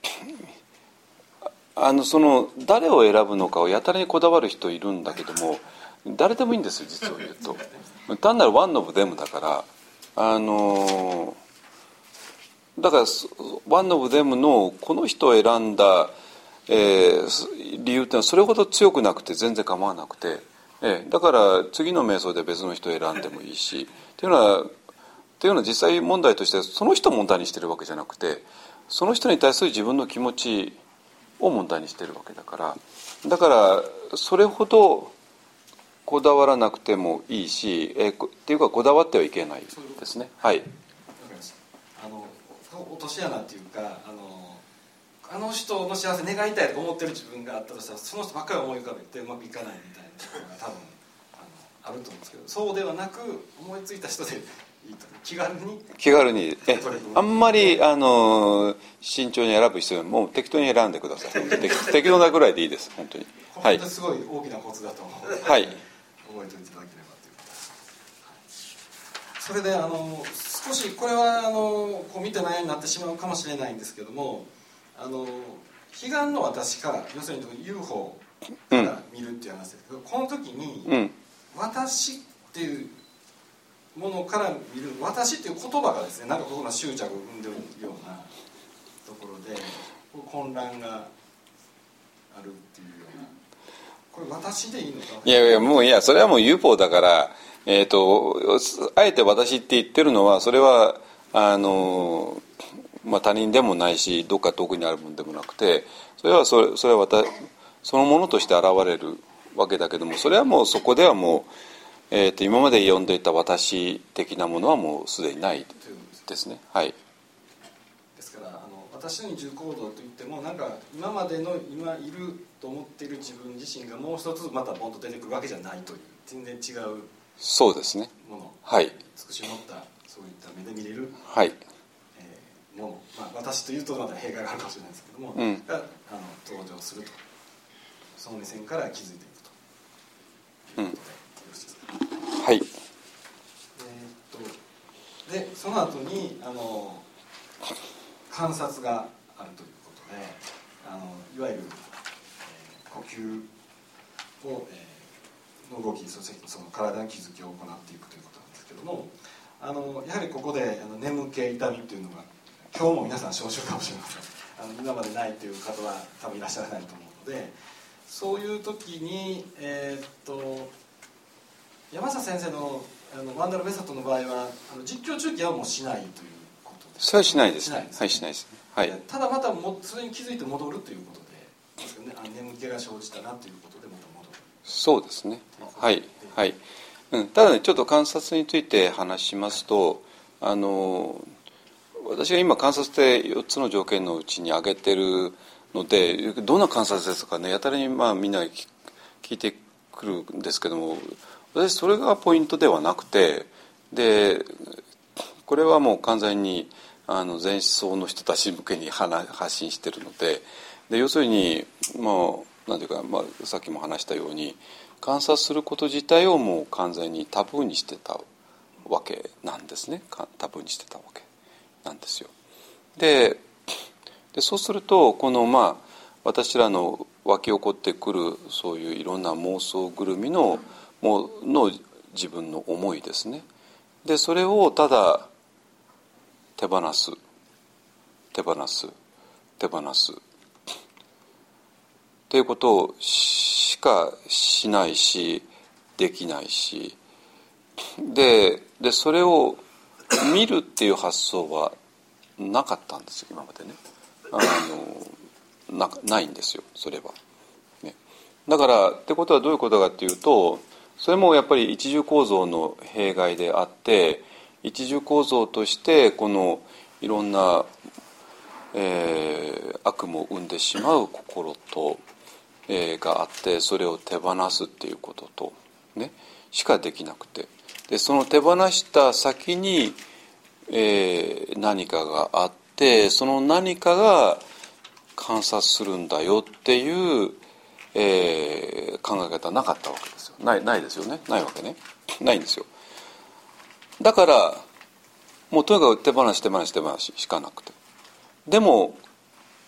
あのその誰を選ぶのかをやたらにこだわる人いるんだけども誰でもいいんですよ実を言うと。単なるワンノブデムだからあのだからワンノブデムのこの人を選んだ、えー、理由っていうのはそれほど強くなくて全然構わなくて、えー、だから次の瞑想で別の人を選んでもいいしっていうのはっていうのは実際問題としてその人を問題にしてるわけじゃなくてその人に対する自分の気持ちを問題にしてるわけだからだからそれほどこだわらなくてもいいし、えー、っていうかこだわってはいけない。ですね。はい。あの落とし穴っていうかあのあの人の幸せ願いたいと思ってる自分があったとしたらその人ばっかり思い浮かべてうまくいかないみたいなのが多分あのあると思うんですけどそうではなく思いついた人で気軽に気軽に。えあんまりあの慎重に選ぶ必要もう適当に選んでください。適当なぐらいでいいです本当に。はい。すごい大きなコツだと思う。はい覚えておいていただければということそれであの少しこれはあのこう見てないようになってしまうかもしれないんですけどもあの彼岸の私から要するに UFO から見るっていう話ですけど、うん、この時に、うん、私っていうものから見る私っていう言葉がですねなんかここの執着を生んでるようなところで混乱があるっていうようなこれ私でいいのかいやいやもういや。それはもう UFO だからえっ、ー、とあえて私って言ってるのはそれはあのまあ他人でもないしどっか遠くにあるものでもなくてそれはそれそれは私そのものとして現れるわけだけどもそれはもうそこではもう、えーと、今まで呼んでいた私的なものはもうすでにないですね。はい。ですからあの私の二重行動といってもなんか今までの今いると思っている自分自身がもう一つまたボンと出てくるわけじゃないという全然違うそうですね。ものはい。尽くし持ったそういった目で見れる、はい。えー、もの、まあ、私というとまた弊害があるかもしれないですけども、うん、があの登場するとその目線から気づいていくと。いうことで、うん、よろしいですか？はい。えー、っとでその後にあの観察があるということであのいわゆる呼吸を、えー、の動きそしてその体の気づきを行っていくということなんですけどもあのやはりここであの眠気痛みというのが今日も皆さん少々かもしれません。あの今までないという方は多分いらっしゃらないと思うのでそういう時にえー、っと山下先生のあのワンダル・ベサットの場合はあの実況中継はもうしないということですそれはしないです、ね、はいしないです、はい、ただまたもそれに気づいて戻るということで眠気が生じたなということでまた戻るそうですね。はいはい、うん、ただねちょっと観察について話しますとあの私が今観察で4つの条件のうちに挙げてるのでどんな観察ですかね。やたらにまあみんな聞いてくるんですけども私それがポイントではなくてでこれはもう完全にあの前思想の人たち向けに発信してるのでで要するにもうなんていうか、まあ、さっきも話したように観察すること自体をもう完全にタブーにしてたわけなんですね。タブーにしてたわけ。なんですよ。ででそうするとこのまあ私らの湧き起こってくるそういういろんな妄想ぐるみのもの自分の思いですね。でそれをただ手放す。手放す。手放す。ということをしかしないしできないし。ででそれを見るっていう発想はなかったんです今までね。あのなないんですよそれは、ね、だからってことはどういうことかっていうとそれもやっぱり一重構造の弊害であって一重構造としてこのいろんな、えー、悪夢を生んでしまう心とえー、があってそれを手放すっていうことと、ね、しかできなくて。でその手放した先に、えー、何かがあってその何かが観察するんだよっていう、えー、考え方なかったわけですよ。ないないですよね。ないわけね。ないんですよ。だからもうとにかく手放し手放し手放ししかなくて。でも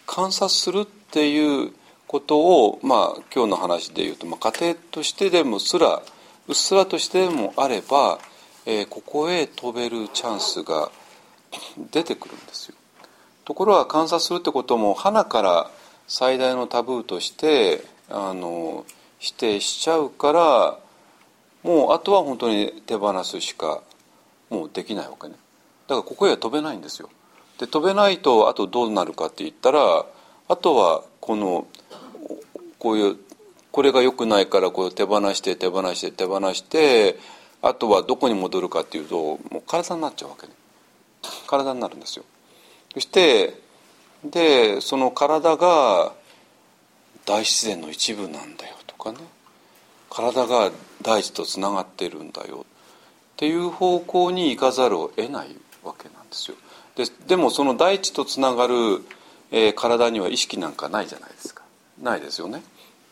観察するっていうことを、まあ、今日の話で言うと、まあ、家庭としてでもすらうっすらとしてでもあれば、えー、ここへ飛べるチャンスが出てくるんですよ。ところが観察するってことも花から最大のタブーとしてあの否定しちゃうからもうあとは本当に手放すしかもうできないわけねだからここへは飛べないんですよで飛べないとあとどうなるかって言ったらあとはこのこういうこれが良くないからこう手放して手放して手放してあとはどこに戻るかっていうともう体になっちゃうわけね。体になるんですよ。そしてでその体が大自然の一部なんだよとかね。体が大地とつながってるんだよっていう方向に行かざるを得ないわけなんですよ。ででもその大地とつながる、えー、体には意識なんかないじゃないですか。ないですよね。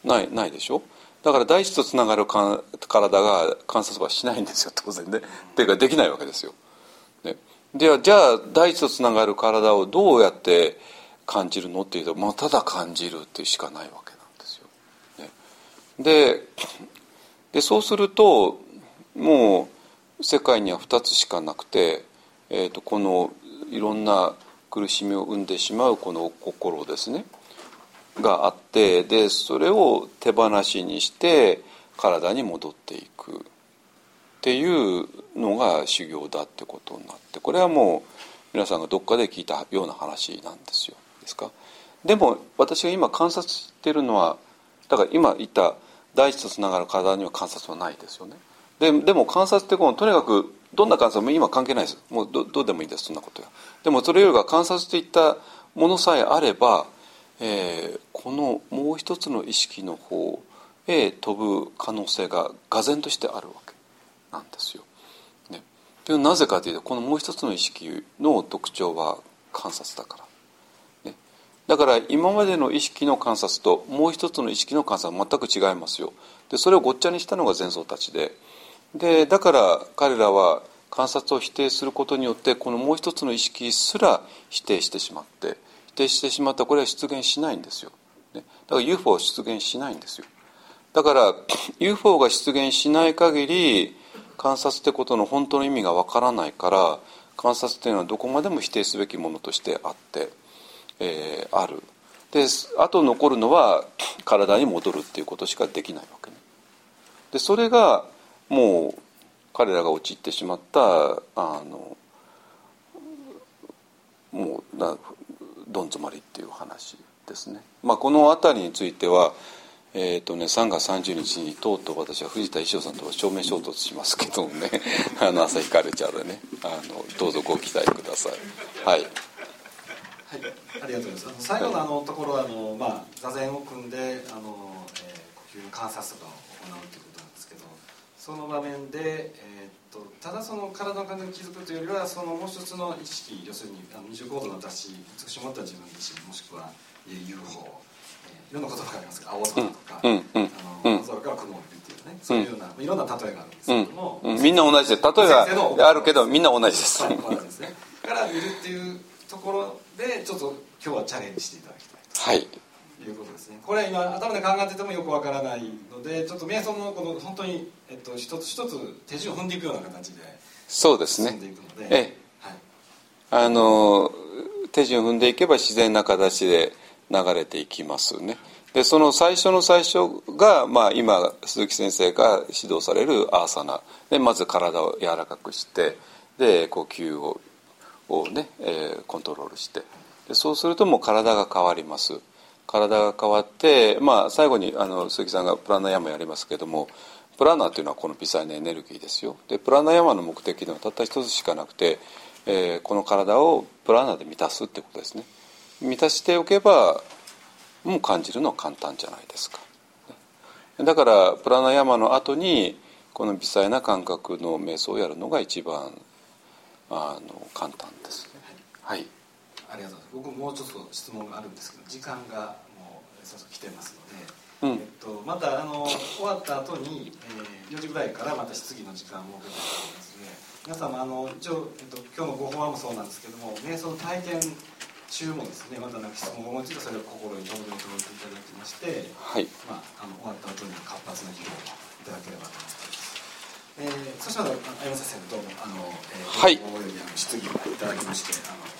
ないないでしょ？だから大地とつながるか体が観察はしないんですよ当然ね。っていうかできないわけですよ、ね、ではじゃあ大地とつながる体をどうやって感じるのっていうと、まあ、ただ感じるっていうしかないわけなんですよ。ね、ででそうするともう世界には2つしかなくて、えーと、このいろんな苦しみを生んでしまうこの心ですねがあってでそれを手放しにして体に戻っていく。っていうのが修行だってことになってこれはもう皆さんがどっかで聞いたような話なんですよ。ですか？でも私が今観察してるのはだから今言った大地とつながる体には観察はないですよね。ででも観察ってこのとにかくどんな観察も今関係ないです。もうどどうでもいいです。そんなことやでもそれよりは観察といったものさえあれば、えー、このもう一つの意識の方へ飛ぶ可能性がが然としてあるわけなんですよ。ね、でなぜかというとこのもう一つの意識の特徴は観察だから。ねだから今までの意識の観察ともう一つの意識の観察は全く違いますよでそれをごっちゃにしたのが前奏たちででだから彼らは観察を否定することによってこのもう一つの意識すら否定してしまって定してしまった。これは出現しないんですよ、ね、だから UFO は出現しないんですよ。だから UFO が出現しない限り観察ってことの本当の意味がわからないから観察っていうのはどこまでも否定すべきものとしてあってえー、ある。であと残るのは 体に戻るっていうことしかできないわけね。でそれがもう彼らが陥ってしまったあのもうなどん詰まりっていう話ですね、まあ、この辺りについてはえーとね、3月30日にとうとう私は藤田一生さんとは正面衝突しますけどもね。あの朝日カルチャーでね。あのどうぞご期待ください。はい。はい、ありがとうございます。最後のあのところあのまあ座禅を組んであの、えー、呼吸の観察とかを行うということなんですけど、その場面でえー、とただその体の感覚に気づくというよりはそのもう一つの意識要するにあの二重構造の私美し持った自分自身もしくは UFO、えー、いろんな言葉がありますが青空とか、うんうん、あの青空から雲を見るっていうね、そういうような、いろんな例えがあるんですけども、みんな同じで例えがあるけどみんな同じです。同じですね。から見るっていうところでちょっと今日はチャレンジしていただきたいはいいうことですね。これは今頭で考えててもよくわからないのでちょっと瞑想のこの本当に、えっと、一つ一つ手順を踏んでいくような形でそうですね。ええ、はい、あの手順を踏んでいけば自然な形で流れていきますね。でその最初の最初が、まあ、今鈴木先生が指導されるアーサナ。でまず体を柔らかくしてで呼吸ををね、えー、コントロールして。でそうするともう体が変わります体が変わって、まあ、最後にあの鈴木さんがプラナヤマやりますけれどもプラナっていうのはこの微細なエネルギーですよ。でプラナヤマの目的ではたった一つしかなくて、えー、この体をプラナで満たすってことですね。満たしておけばもう感じるのは簡単じゃないですか。だからプラナヤマの後にこの微細な感覚の瞑想をやるのが一番あの簡単です。ありがとうございます。僕もうちょっと質問があるんですけど時間がもうそろそろ来てますので、うん、えっと、またあの終わった後に、えー、4時ぐらいからまた質疑の時間を設けておりますので皆様あの一応、えっと、今日のご法話もそうなんですけども瞑想体験中もですねまた何か質問をお持ちでそれを心に留めておいていただきまして、はい。まあ、あの終わった後に活発な議論をいただければと思っています。えー、そしたら山下先生どうもあの、えー、はい、および質疑をいただきましてあの